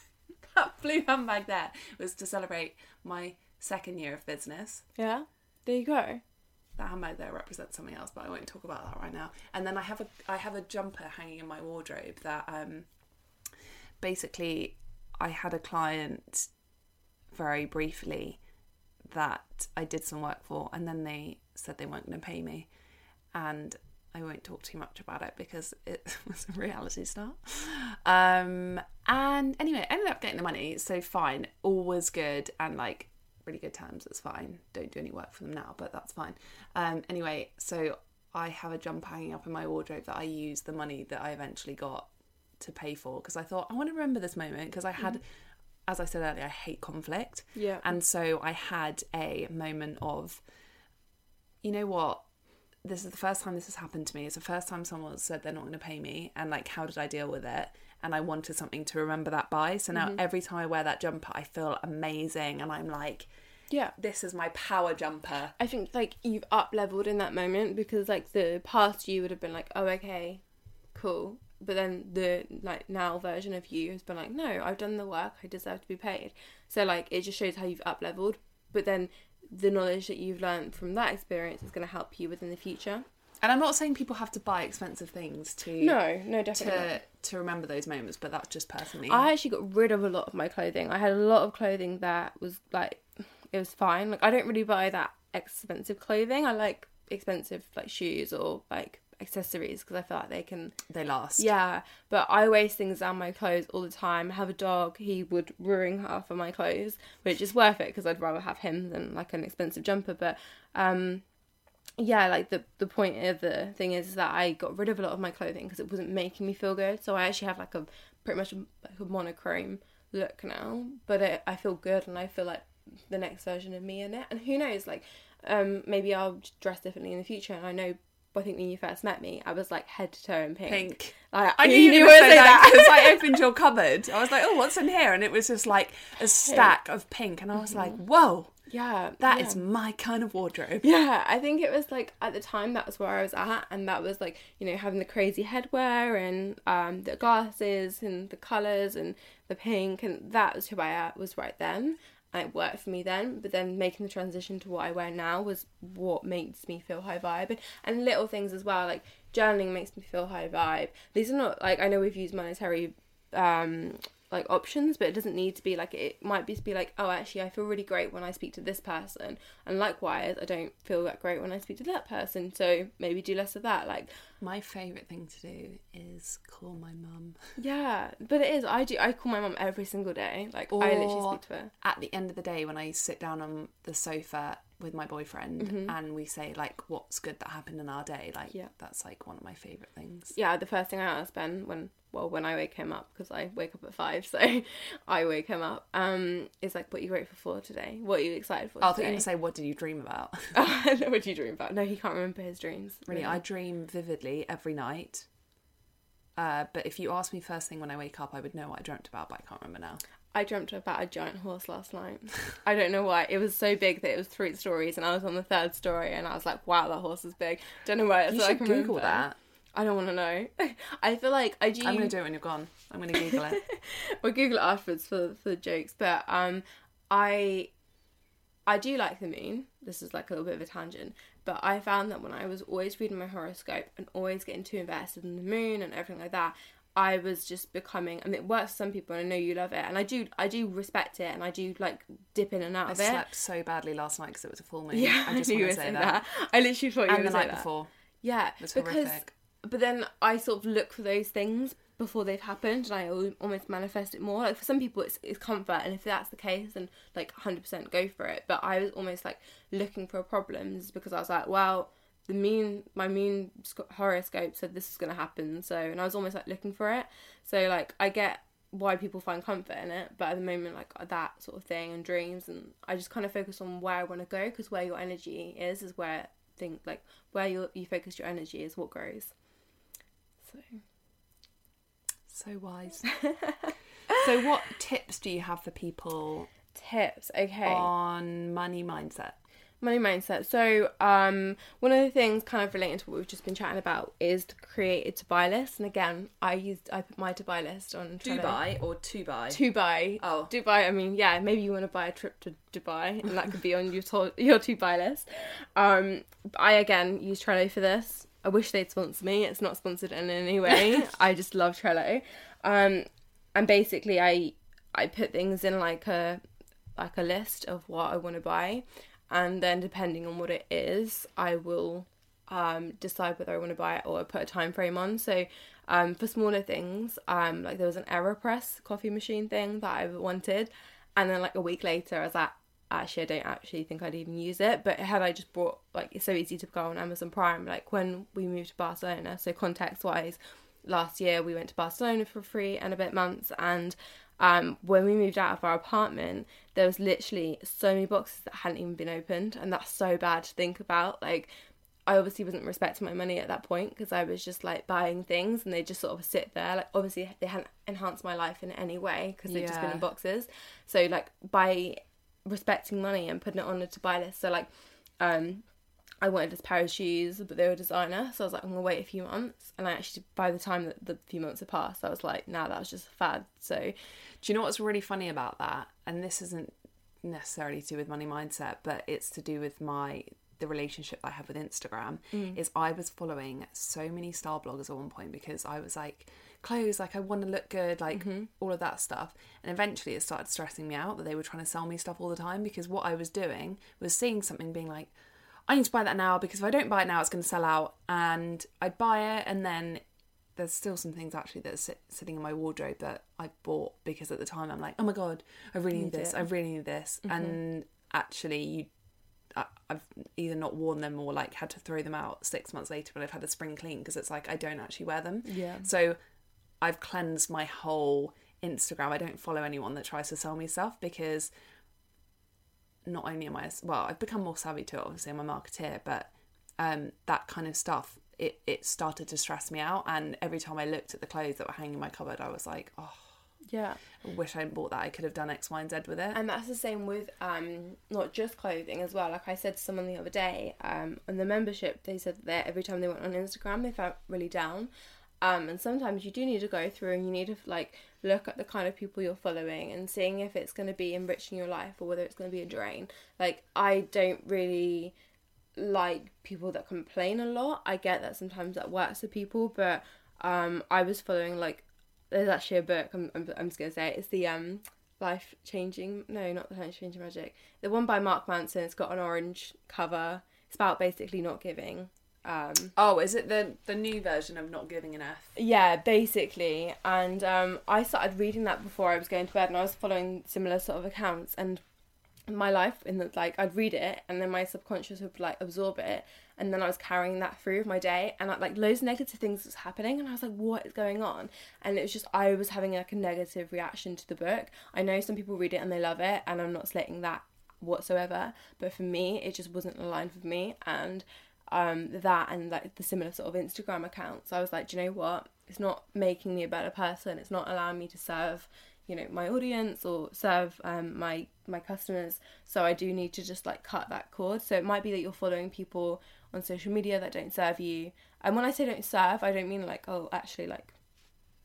*laughs* that blue handbag there was to celebrate my second year of business Yeah. There you go. that handbag there represents something else, but I won't talk about that right now. And then I have a I have a jumper hanging in my wardrobe that um basically I had a client very briefly that I did some work for and then they said they weren't going to pay me and I won't talk too much about it because it *laughs* was a reality star. Um, and anyway, I ended up getting the money, so fine, all was good and like really good terms. It's fine. Don't do any work for them now, but that's fine. Um, anyway, so I have a jumper hanging up in my wardrobe that I use the money that I eventually got to pay for because I thought I want to remember this moment because I had, as I said earlier, I hate conflict. Yeah. And so I had a moment of, you know what? This is the first time this has happened to me. It's the first time someone said they're not going to pay me. And like, how did I deal with it? And I wanted something to remember that by. So now mm-hmm. every time I wear that jumper, I feel amazing. And I'm like, Yeah. this is my power jumper. I think like you've up leveled in that moment because like the past you would have been like, oh okay, cool. But then the like now version of you has been like, no, I've done the work, I deserve to be paid. So like it just shows how you've up leveled. But then the knowledge that you've learned from that experience is going to help you within the future. And I'm not saying people have to buy expensive things to No, no, definitely. to to remember those moments, but that's just personally. I actually got rid of a lot of my clothing. I had a lot of clothing that was like it was fine. Like I don't really buy that expensive clothing. I like expensive like shoes or like accessories because I feel like they can they last. yeah, but I waste things down my clothes all the time. I have a dog, he would ruin half of my clothes, which is worth it because I'd rather have him than like an expensive jumper. But um, yeah, like the the point of the thing is that I got rid of a lot of my clothing because it wasn't making me feel good. So I actually have like a pretty much like a monochrome look now, but it, I feel good and I feel like the next version of me in it. And who knows, like um, maybe I'll dress differently in the future. And I know. I think when you first met me, I was like head to toe in pink. Pink. Like, I knew you, knew were I going would to say that because I *laughs* opened your cupboard. I was like, "Oh, what's in here?" And it was just like a stack of pink, and I was like, "Whoa, yeah, that yeah. is my kind of wardrobe." Yeah, I think it was like at the time that was where I was at, and that was like you know having the crazy headwear and um, the glasses and the colors and the pink, and that was who I was right then. And it worked for me then, but then making the transition to what I wear now was what makes me feel high vibe, and, little things as well, like journaling makes me feel high vibe. These are not like I know we've used monetary um like options but it doesn't need to be like it might be to be like oh actually i feel really great when i speak to this person and likewise i don't feel that great when i speak to that person so maybe do less of that like My favorite thing to do is call my mum. *laughs* yeah but it is i do i call my mum every single day like i literally speak to her At the end of the day, when I sit down on the sofa with my boyfriend and we say like, "What's good that happened in our day?" Like, Mm-hmm. Yeah. that's like one of my favorite things. yeah the first thing i ask ben when well when i wake him up because i wake up at five *laughs* so i wake him up um is like what are you grateful for today what are you excited for I thought you were going to say, "What did you dream about?" *laughs* *laughs* what do you dream about no he can't remember his dreams Really, I dream vividly every night. Uh, but if you ask me first thing when I wake up, I would know what I dreamt about, but I can't remember now. I dreamt about a giant horse last night. I don't know why. It was so big that it was three stories, and I was on the third story, and I was like, "Wow, that horse is big." Don't know why. You so I should can Google remember. that. I don't want to know. *laughs* I feel like I do. I'm going to do it when you're gone. I'm going to Google it. *laughs* We'll Google it afterwards for for the jokes, but um, I I do like the moon. This is like a little bit of a tangent, but I found that when I was always reading my horoscope and always getting too invested in the moon and everything like that, I was just becoming. I mean, it works for some people, and I know you love it, and I do. I do respect it, and I do like dip in and out I of it. I slept so badly last night because it was a full moon. Yeah, I *laughs* just knew you want were to say saying that. I literally thought you were And the to say night that. before. Yeah, It was because horrific. but then I sort of look for those things before they've happened, and I almost manifest it more. Like for some people, it's, it's comfort, and if that's the case, then like hundred percent go for it. But I was almost like looking for problems because I was like, well, the moon, my moon horoscope said this is going to happen, so and I was almost like looking for it. So like I get why people find comfort in it. But at the moment, like that sort of thing and dreams, and I just kind of focus on where I want to go because where your energy is is where think like where you you focus your energy is what grows. So So wise. *laughs* so, what tips do you have for people tips, okay. on money mindset? Money mindset. So, um, one of the things kind of relating to what we've just been chatting about is to create a to buy list. And again, I used I put my to buy list on Trello. Dubai or to buy? To buy. Oh. Dubai. I mean, yeah, maybe you want to buy a trip to Dubai, and that could be on your to- *laughs* your to buy list. Um, I again use Trello for this. I wish they'd sponsor me. It's not sponsored in any way. *laughs* I just love Trello. Um, and basically, I I put things in like a like a list of what I want to buy, and then depending on what it is, I will um, decide whether I want to buy it or put a time frame on. So um, for smaller things, um, like there was an Aeropress coffee machine thing that I wanted, and then like a week later, I was like, actually, I don't actually think I'd even use it. But had I just bought like it's so easy to go on Amazon Prime. Like when we moved to Barcelona, so context wise, last year we went to Barcelona for three and a bit months and um, when we moved out of our apartment, there was literally so many boxes that hadn't even been opened, and that's so bad to think about. Like, I obviously wasn't respecting my money at that point because I was just like buying things and they just sort of sit there. Like, obviously, they hadn't enhanced my life in any way because they've just been in boxes. So, like, by respecting money and putting it on a to buy list, so like, um, I wanted this pair of shoes, but they were designer, so I was like, I'm gonna wait a few months. And I actually, by the time that the few months had passed, I was like, nah, that was just a fad. So, Do you know what's really funny about that? And this isn't necessarily to do with money mindset, but it's to do with my the relationship I have with Instagram. Mm. Is I was following so many style bloggers at one point because I was like clothes, like I want to look good, like mm-hmm. all of that stuff. And eventually it started stressing me out that they were trying to sell me stuff all the time because what I was doing was seeing something being like, I need to buy that now because if I don't buy it now, it's going to sell out. And I'd buy it, and then there's still some things actually that are sit- sitting in my wardrobe that I bought because at the time I'm like, oh my god, I really need Need this, it. I really need this, mm-hmm. and actually you. I- I've either not worn them or like had to throw them out six months later when I've had a spring clean because it's like I don't actually wear them. Yeah. So I've cleansed my whole Instagram. I don't follow anyone that tries to sell me stuff because not only am I well, I've become more savvy to it. Obviously, I'm a marketeer, but um, that kind of stuff it it started to stress me out. And every time I looked at the clothes that were hanging in my cupboard, I was like, oh, yeah. I wish I'd bought that. I could have done X, Y, and Z with it. And that's the same with um, not just clothing as well. Like I said to someone the other day, um, on the membership, they said that every time they went on Instagram, they felt really down. Um, and sometimes you do need to go through and you need to like look at the kind of people you're following and seeing if it's going to be enriching your life or whether it's going to be a drain. Like I don't really like people that complain a lot. I get that sometimes that works for people, but um, I was following like there's actually a book. I'm I'm, I'm just gonna say it. It's the um life changing. No, not the life changing magic. The one by Mark Manson. It's got an orange cover. It's about basically not giving. Um, oh, is it the the new version of not giving an F? yeah, basically. And um, I started reading that before I was going to bed, and I was following similar sort of accounts. And my life, in the like, I'd read it, and then my subconscious would like absorb it, and then I was carrying that through with my day, and like loads of negative things was happening, and I was like, what is going on? And it was just I was having like a negative reaction to the book. I know some people read it and they love it, and I'm not slating that whatsoever, but for me, it just wasn't aligned with me, and um that and like the similar sort of Instagram accounts. I was like, do you know what? It's not making me a better person. It's not allowing me to serve, you know, my audience or serve um my my customers. So I do need to just like cut that cord. So it might be that you're following people on social media that don't serve you. And when I say don't serve, I don't mean like oh actually like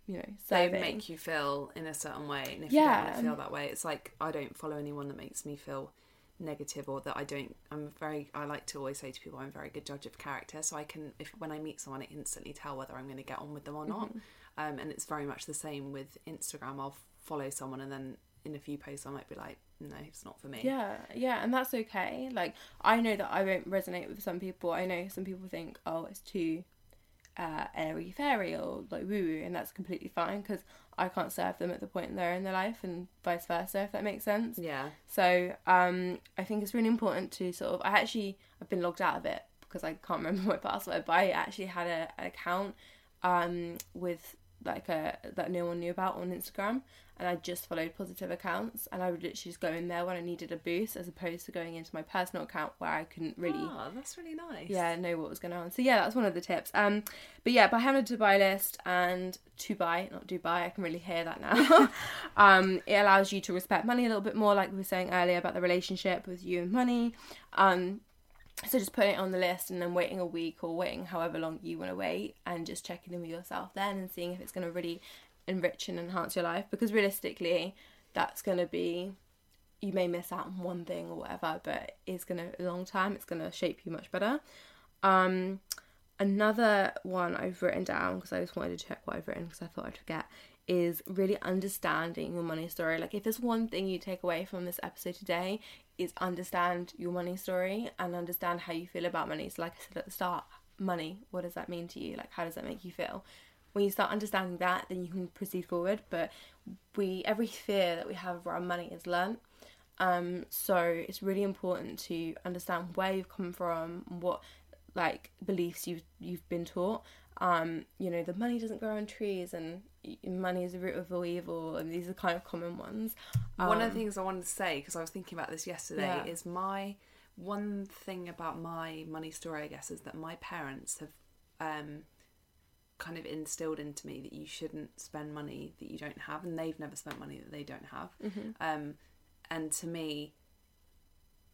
you know They make you feel in a certain way, and if you don't want to feel that way, it's like I don't follow anyone that makes me feel negative or that I don't. I'm very. I like to always say to people, I'm a very good judge of character, so I can if when I meet someone, I instantly tell whether I'm going to get on with them or not. Um, and it's very much the same with Instagram. I'll follow someone, and then in a few posts, I might be like, no, it's not for me. Yeah, yeah, and that's okay. Like I know that I won't resonate with some people. I know some people think, oh, it's too uh, airy fairy or like woo woo, and that's completely fine because I can't serve them at the point they're in their life, and vice versa, if that makes sense. Yeah. So um, I think it's really important to sort of. I actually I've been logged out of it because I can't *laughs* remember my password, but I actually had a, an account um, with like a that no one knew about on Instagram, and I just followed positive accounts, and I would literally just go in there when I needed a boost, as opposed to going into my personal account where I couldn't really. Oh, that's really nice. Yeah, know what was going on. So yeah, that's one of the tips. Um, but yeah, by having a Dubai list and to buy, not Dubai, I can really hear that now. *laughs* *laughs* um, it allows you to respect money a little bit more, like we were saying earlier about the relationship with you and money. Um, so just putting it on the list and then waiting a week or waiting however long you want to wait and just checking in with yourself then and seeing if it's going to really enrich and enhance your life because realistically that's going to be you may miss out on one thing or whatever but it's going to a long time it's going to shape you much better. Um another one i've written down because i just wanted to check what i've written because i thought i'd forget is really understanding your money story. Like, if there's one thing you take away from this episode today, is understand your money story and understand how you feel about money. So, like I said at the start, money, what does that mean to you? Like, how does that make you feel? When you start understanding that, then you can proceed forward. But we, every fear that we have around money is learnt. Um, so it's really important to understand where you've come from, what like beliefs you've you've been taught. Um, you know, the money doesn't grow on trees, and money is the root of all evil, and these are kind of common ones. Um, one of the things I wanted to say because I was thinking about this yesterday Yeah. is my one thing about my money story, I guess, is that my parents have um, kind of instilled into me that you shouldn't spend money that you don't have, and they've never spent money that they don't have. Um, and to me,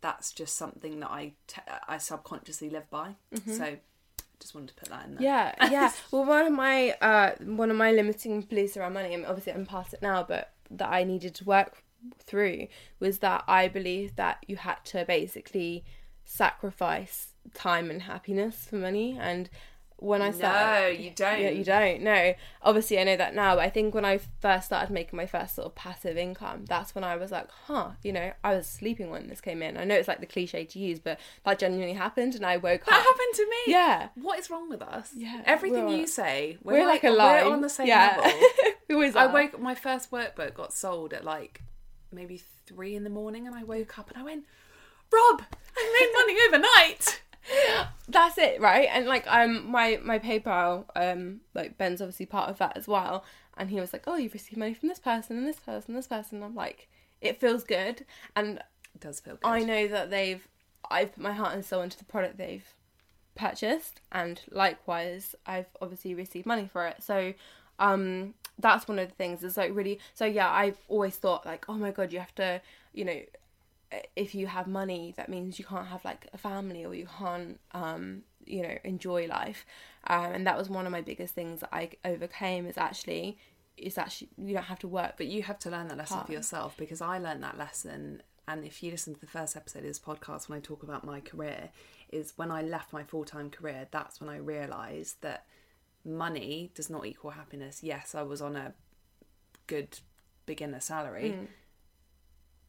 that's just something that I t- I subconsciously live by. So, just wanted to put that in there. Yeah, *laughs* yeah. Well, one of my uh, one of my limiting beliefs around money, I mean, obviously I'm past it now, but that I needed to work through was that I believed that you had to basically sacrifice time and happiness for money, and when I started, No, you don't. Yeah, you don't. No, obviously I know that now. But I think when I first started making my first sort of passive income, that's when I was like, huh, you know, I was sleeping when this came in. I know it's like the cliche to use, but that genuinely happened, and I woke That up. That happened to me. Yeah. What is wrong with us? Yeah, Everything you say, we're, We're, like, like, a line. We're on the same yeah. level. *laughs* we always I woke. My first workbook got sold at like maybe three in the morning, and I woke up and I went, "Rob, I made money overnight." *laughs* That's it, right? And like um my my PayPal um like Ben's obviously part of that as well, and he was like, oh, you've received money from this person and this person, and this person. I'm like, it feels good, and It does feel good. I know that they've I've put my heart and soul into the product they've purchased and likewise I've obviously received money for it. So um that's one of the things is like really so yeah, I've always thought like, oh my god, you have to, you know, if you have money that means you can't have like a family or you can't um you know enjoy life um and that was one of my biggest things that I overcame is actually is actually you don't have to work But you have to learn that lesson Hard. for yourself because I learned that lesson. And if you listen to the first episode of this podcast, when I talk about my career, is when I left my full time career, that's when I realised that money does not equal happiness. Yes, I was on a good beginner salary,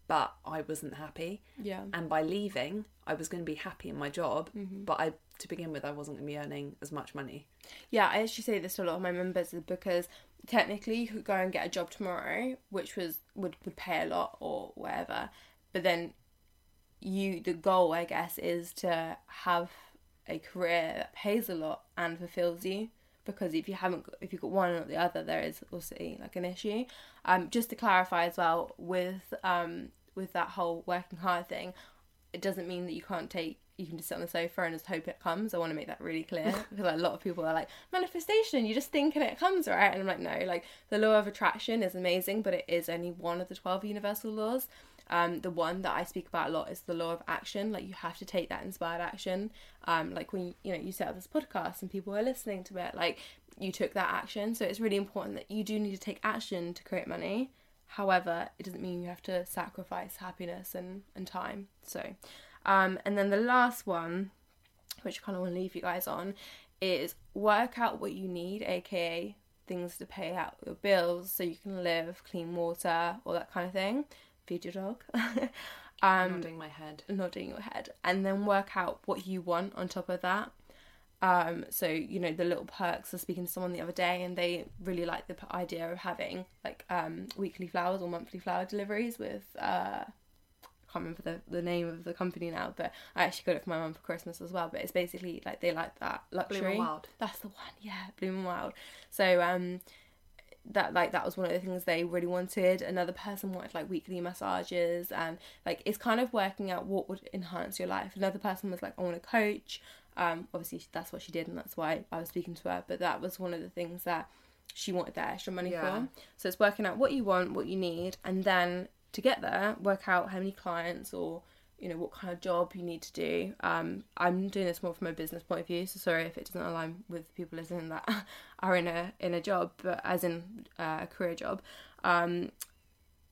but I wasn't happy. yeah And by leaving, I was going to be happy in my job, Mm-hmm. but I, to begin with, I wasn't going to be earning as much money. Yeah, I actually say this to a lot of my members is because technically you could go and get a job tomorrow, which was would would pay a lot or whatever, but then you the goal I guess is to have a career that pays a lot and fulfills you. Because if you haven't, got, if you've got one or the other, there is also like an issue. Um, just to clarify as well, with um, with that whole working hard thing, it doesn't mean that you can't take you can just sit on the sofa and just hope it comes. I want to make that really clear *laughs* because like, a lot of people are like manifestation. You just think and it comes, right? And I'm like, no. Like the law of attraction is amazing, but it is only one of the twelve universal laws. Um, the one that I speak about a lot is the law of action. Like you have to take that inspired action. Um, like when you know you set up this podcast and people are listening to it, like you took that action. So it's really important that you do need to take action to create money. However, it doesn't mean you have to sacrifice happiness and, and time. So, um, and then the last one, which I kind of want to leave you guys on, is work out what you need, aka things to pay out your bills so you can live, clean water, all that kind of thing. Feed your dog. um, Nodding my head. nodding your head and then work out what you want on top of that um so you know the little perks i was speaking to someone the other day and they really like the p- idea of having like um weekly flowers or monthly flower deliveries with uh I can't remember the, the name of the company now, but I actually got it for my mum for Christmas as well. But it's basically like they like that luxury. Bloom and Wild. That's the one, yeah, Bloom and Wild. So um, that like that was one of the things they really wanted. Another person wanted like weekly massages and like it's kind of working out what would enhance your life. Another person was like i want a coach. Um obviously that's what she did and that's why i was speaking to her but that was one of the things that she wanted that extra money Yeah. for. So it's working out what you want what you need and then to get there work out how many clients or you know what kind of job you need to do um i'm doing this more from a business point of view so sorry if it doesn't align with people listening that *laughs* are in a in a job but as in uh, a career job um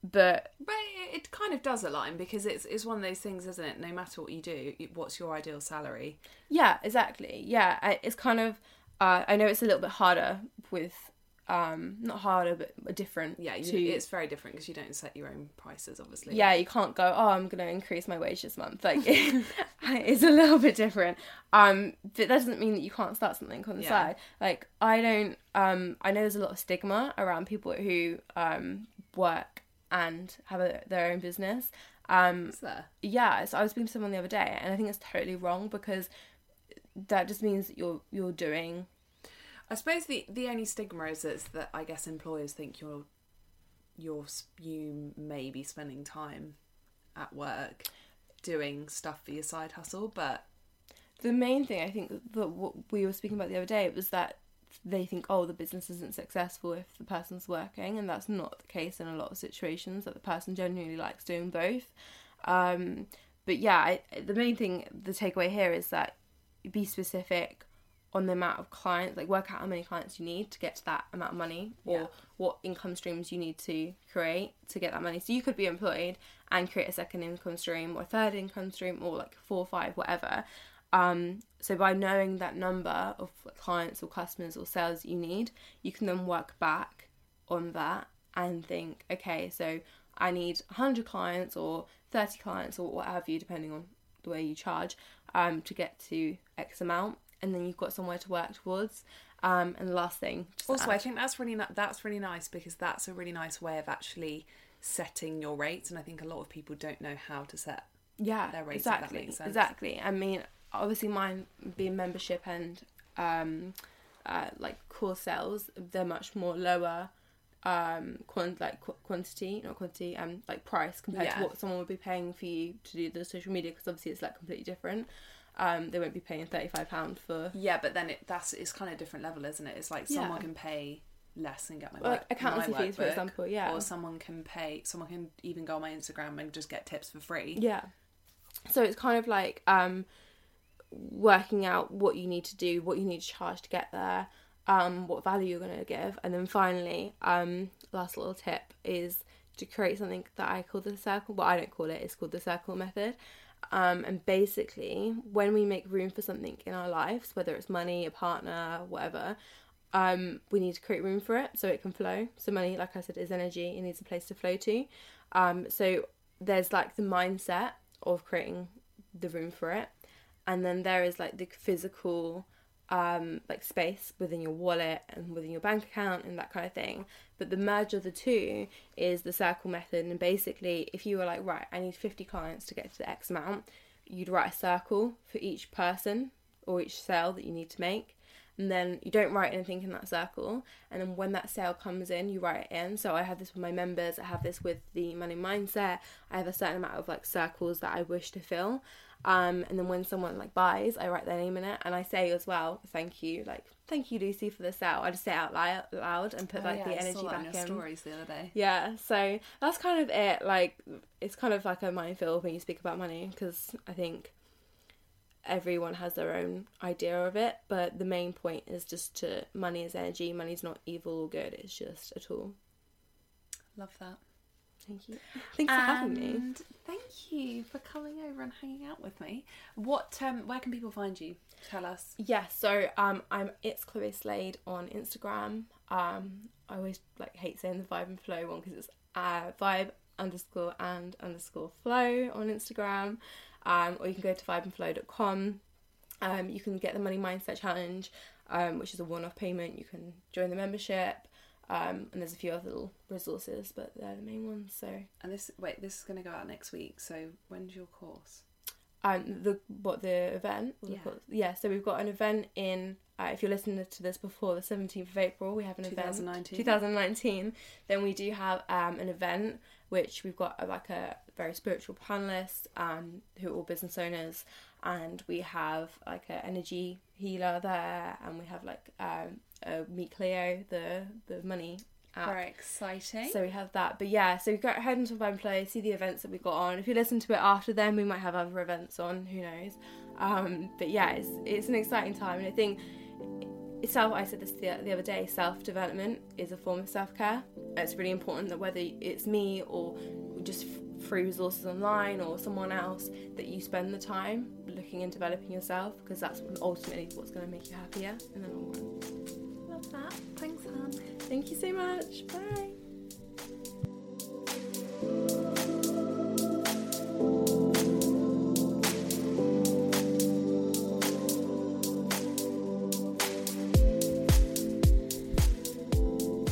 but But it, kind of does align because it's it's one of those things, isn't it? No matter what you do, what's your ideal salary? yeah exactly yeah it's kind of uh, i know it's a little bit harder with um not harder but different Yeah, you, to it's very different because you don't set your own prices, obviously. yeah you can't go oh i'm going to increase my wage this month. Like *laughs* it's a little bit different. Um but that doesn't mean that you can't start something on the Yeah. side. Like i don't um i know there's a lot of stigma around people who um work and have a, their own business. Um yeah so i was speaking to someone the other day and i think it's totally wrong because that just means that you're you're doing I suppose the the only stigma is, that I guess employers think you're you're you may be spending time at work doing stuff for your side hustle, but the main thing I think that what we were speaking about the other day was that they think oh the business isn't successful if the person's working and that's not the case in a lot of situations that the person genuinely likes doing both. Um, but yeah I, the main thing the takeaway here is that be specific on the amount of clients like work out how many clients you need to get to that amount of money or Yeah. what income streams you need to create to get that money. So you could be employed and create a second income stream or a third income stream or like four or five whatever. Um, so by knowing that number of clients or customers or sales you need, you can then work back on that and think, okay, so I need 100 clients or 30 clients or what have you, depending on the way you charge, um, to get to X amount, and then you've got somewhere to work towards. Um, and the last thing, also I think that's really that's really nice because that's a really nice way of actually setting your rates, and I think a lot of people don't know how to set. yeah their rates, exactly exactly i mean obviously mine being membership and um uh like core sales they're much more lower um quant like qu- quantity not quantity um like price compared Yeah. to what someone would be paying for you to do the social media because obviously it's like completely different um they won't be paying 35 pound for Yeah, but then it that's it's kind of a different level, isn't it? It's like Yeah. someone can pay less and get my Well, work, accountancy my fees, for example, yeah. or someone can pay, someone can even go on my Instagram and just get tips for free. Yeah. So it's kind of like um working out what you need to do, what you need to charge to get there, um, what value you're gonna give, and then finally, um, last little tip is to create something that I call the circle. Well, I don't call it. It's called the circle method. Um, and basically, when we make room for something in our lives, whether it's money, a partner, whatever, um, we need to create room for it so it can flow. So money, like I said, is energy. It needs a place to flow to. Um, so there's like the mindset of creating the room for it, and then there is like the physical, um, like space within your wallet and within your bank account and that kind of thing. But the merge of the two is the circle method. And basically, if you were like, right, I need 50 clients to get to the X amount, you'd write a circle for each person or each sale that you need to make. And then you don't write anything in that circle. And then when that sale comes in, you write it in. So I have this with my members, I have this with the money mindset. I have a certain amount of like circles that I wish to fill. Um, and then when someone like buys, I write their name in it, and I say as well, "Thank you," like "Thank you, Lucy, for the sale." I just say it out loud, loud and put Oh, like yeah, the I saw energy that back in. stories the other day. Yeah, so that's kind of it. Like, it's kind of like a minefield when you speak about money because I think everyone has their own idea of it, but the main point is just to money is energy. Money's not evil or good. It's just a tool. Love that. Thank you. Thanks for having me. And Thank you for coming over and hanging out with me. What um where can people find you? Tell us. Yeah, so um, I'm it's Chloe Slade on Instagram. Um, I always like hate saying the vibe and flow one because it's uh, vibe underscore and underscore flow on Instagram. Um, or you can go to vibeandflow.com. Um, you can get the Money Mindset Challenge, um, which is a one-off payment. You can join the membership, um, and there's a few other little resources, but they're the main ones. So And this wait, this is gonna go out next week, so when's your course? um, the what the event? Or the Yeah. yeah. So we've got an event in uh, if you're listening to this before the 17th of April, we have an 2019. event. 2019. Then we do have um, an event which we've got uh, like a very spiritual panelist um, who are all business owners, and we have like an energy healer there, and we have like um, uh, Meet Cleo, the the money app. Very exciting. So we have that. But yeah, so we go ahead into Vine Play, see the events that we've got on. If you listen to it after then, we might have other events on, who knows. Um, but yeah, it's, it's an exciting time. And I think self, I said this the, the other day, self development is a form of self care. It's really important that whether it's me or just free resources online or someone else, that you spend the time looking and developing yourself because that's ultimately what's going to make you happier in the long run. Love that. Thanks, Han. Thank you so much. Bye.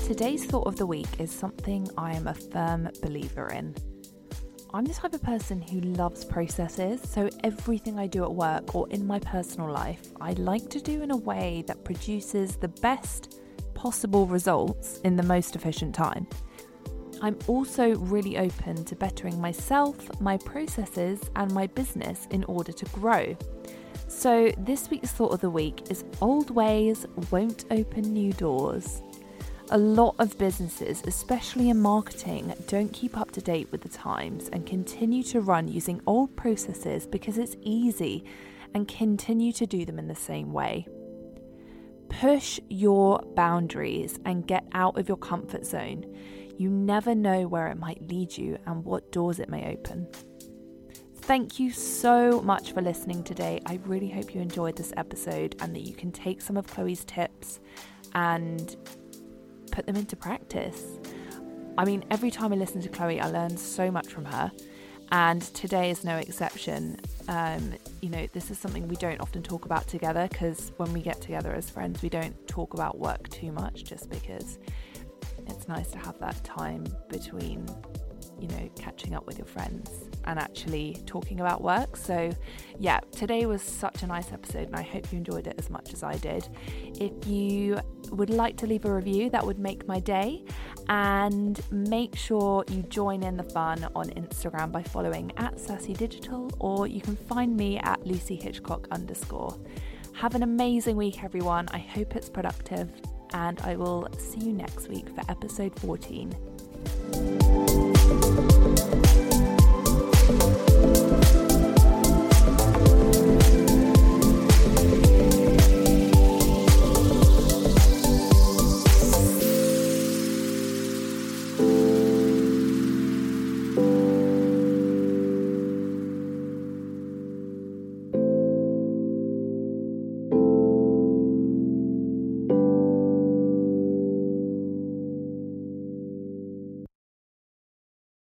Today's thought of the week is something I am a firm believer in. I'm the type of person who loves processes, so everything I do at work or in my personal life, I like to do in a way that produces the best possible results in the most efficient time. I'm also really open to bettering myself, my processes, and my business in order to grow. So, this week's thought of the week is old ways won't open new doors. A lot of businesses, especially in marketing, don't keep up to date with the times and continue to run using old processes because it's easy and continue to do them in the same way. Push your boundaries and get out of your comfort zone. You never know where it might lead you and what doors it may open. Thank you so much for listening today. I really hope you enjoyed this episode and that you can take some of Chloe's tips and put them into practice. I mean, every time I listen to Chloe, I learn so much from her, and today is no exception. Um, you know, this is something we don't often talk about together because when we get together as friends, we don't talk about work too much just because it's nice to have that time between, you know, catching up with your friends and actually talking about work. So, yeah, today was such a nice episode, and I hope you enjoyed it as much as I did. If you would like to leave a review, that would make my day. And make sure you join in the fun on Instagram by following at Sassy Digital, or you can find me at Lucy Hitchcock underscore. Have an amazing week, everyone. I hope it's productive, and I will see you next week for episode 14. Thank you.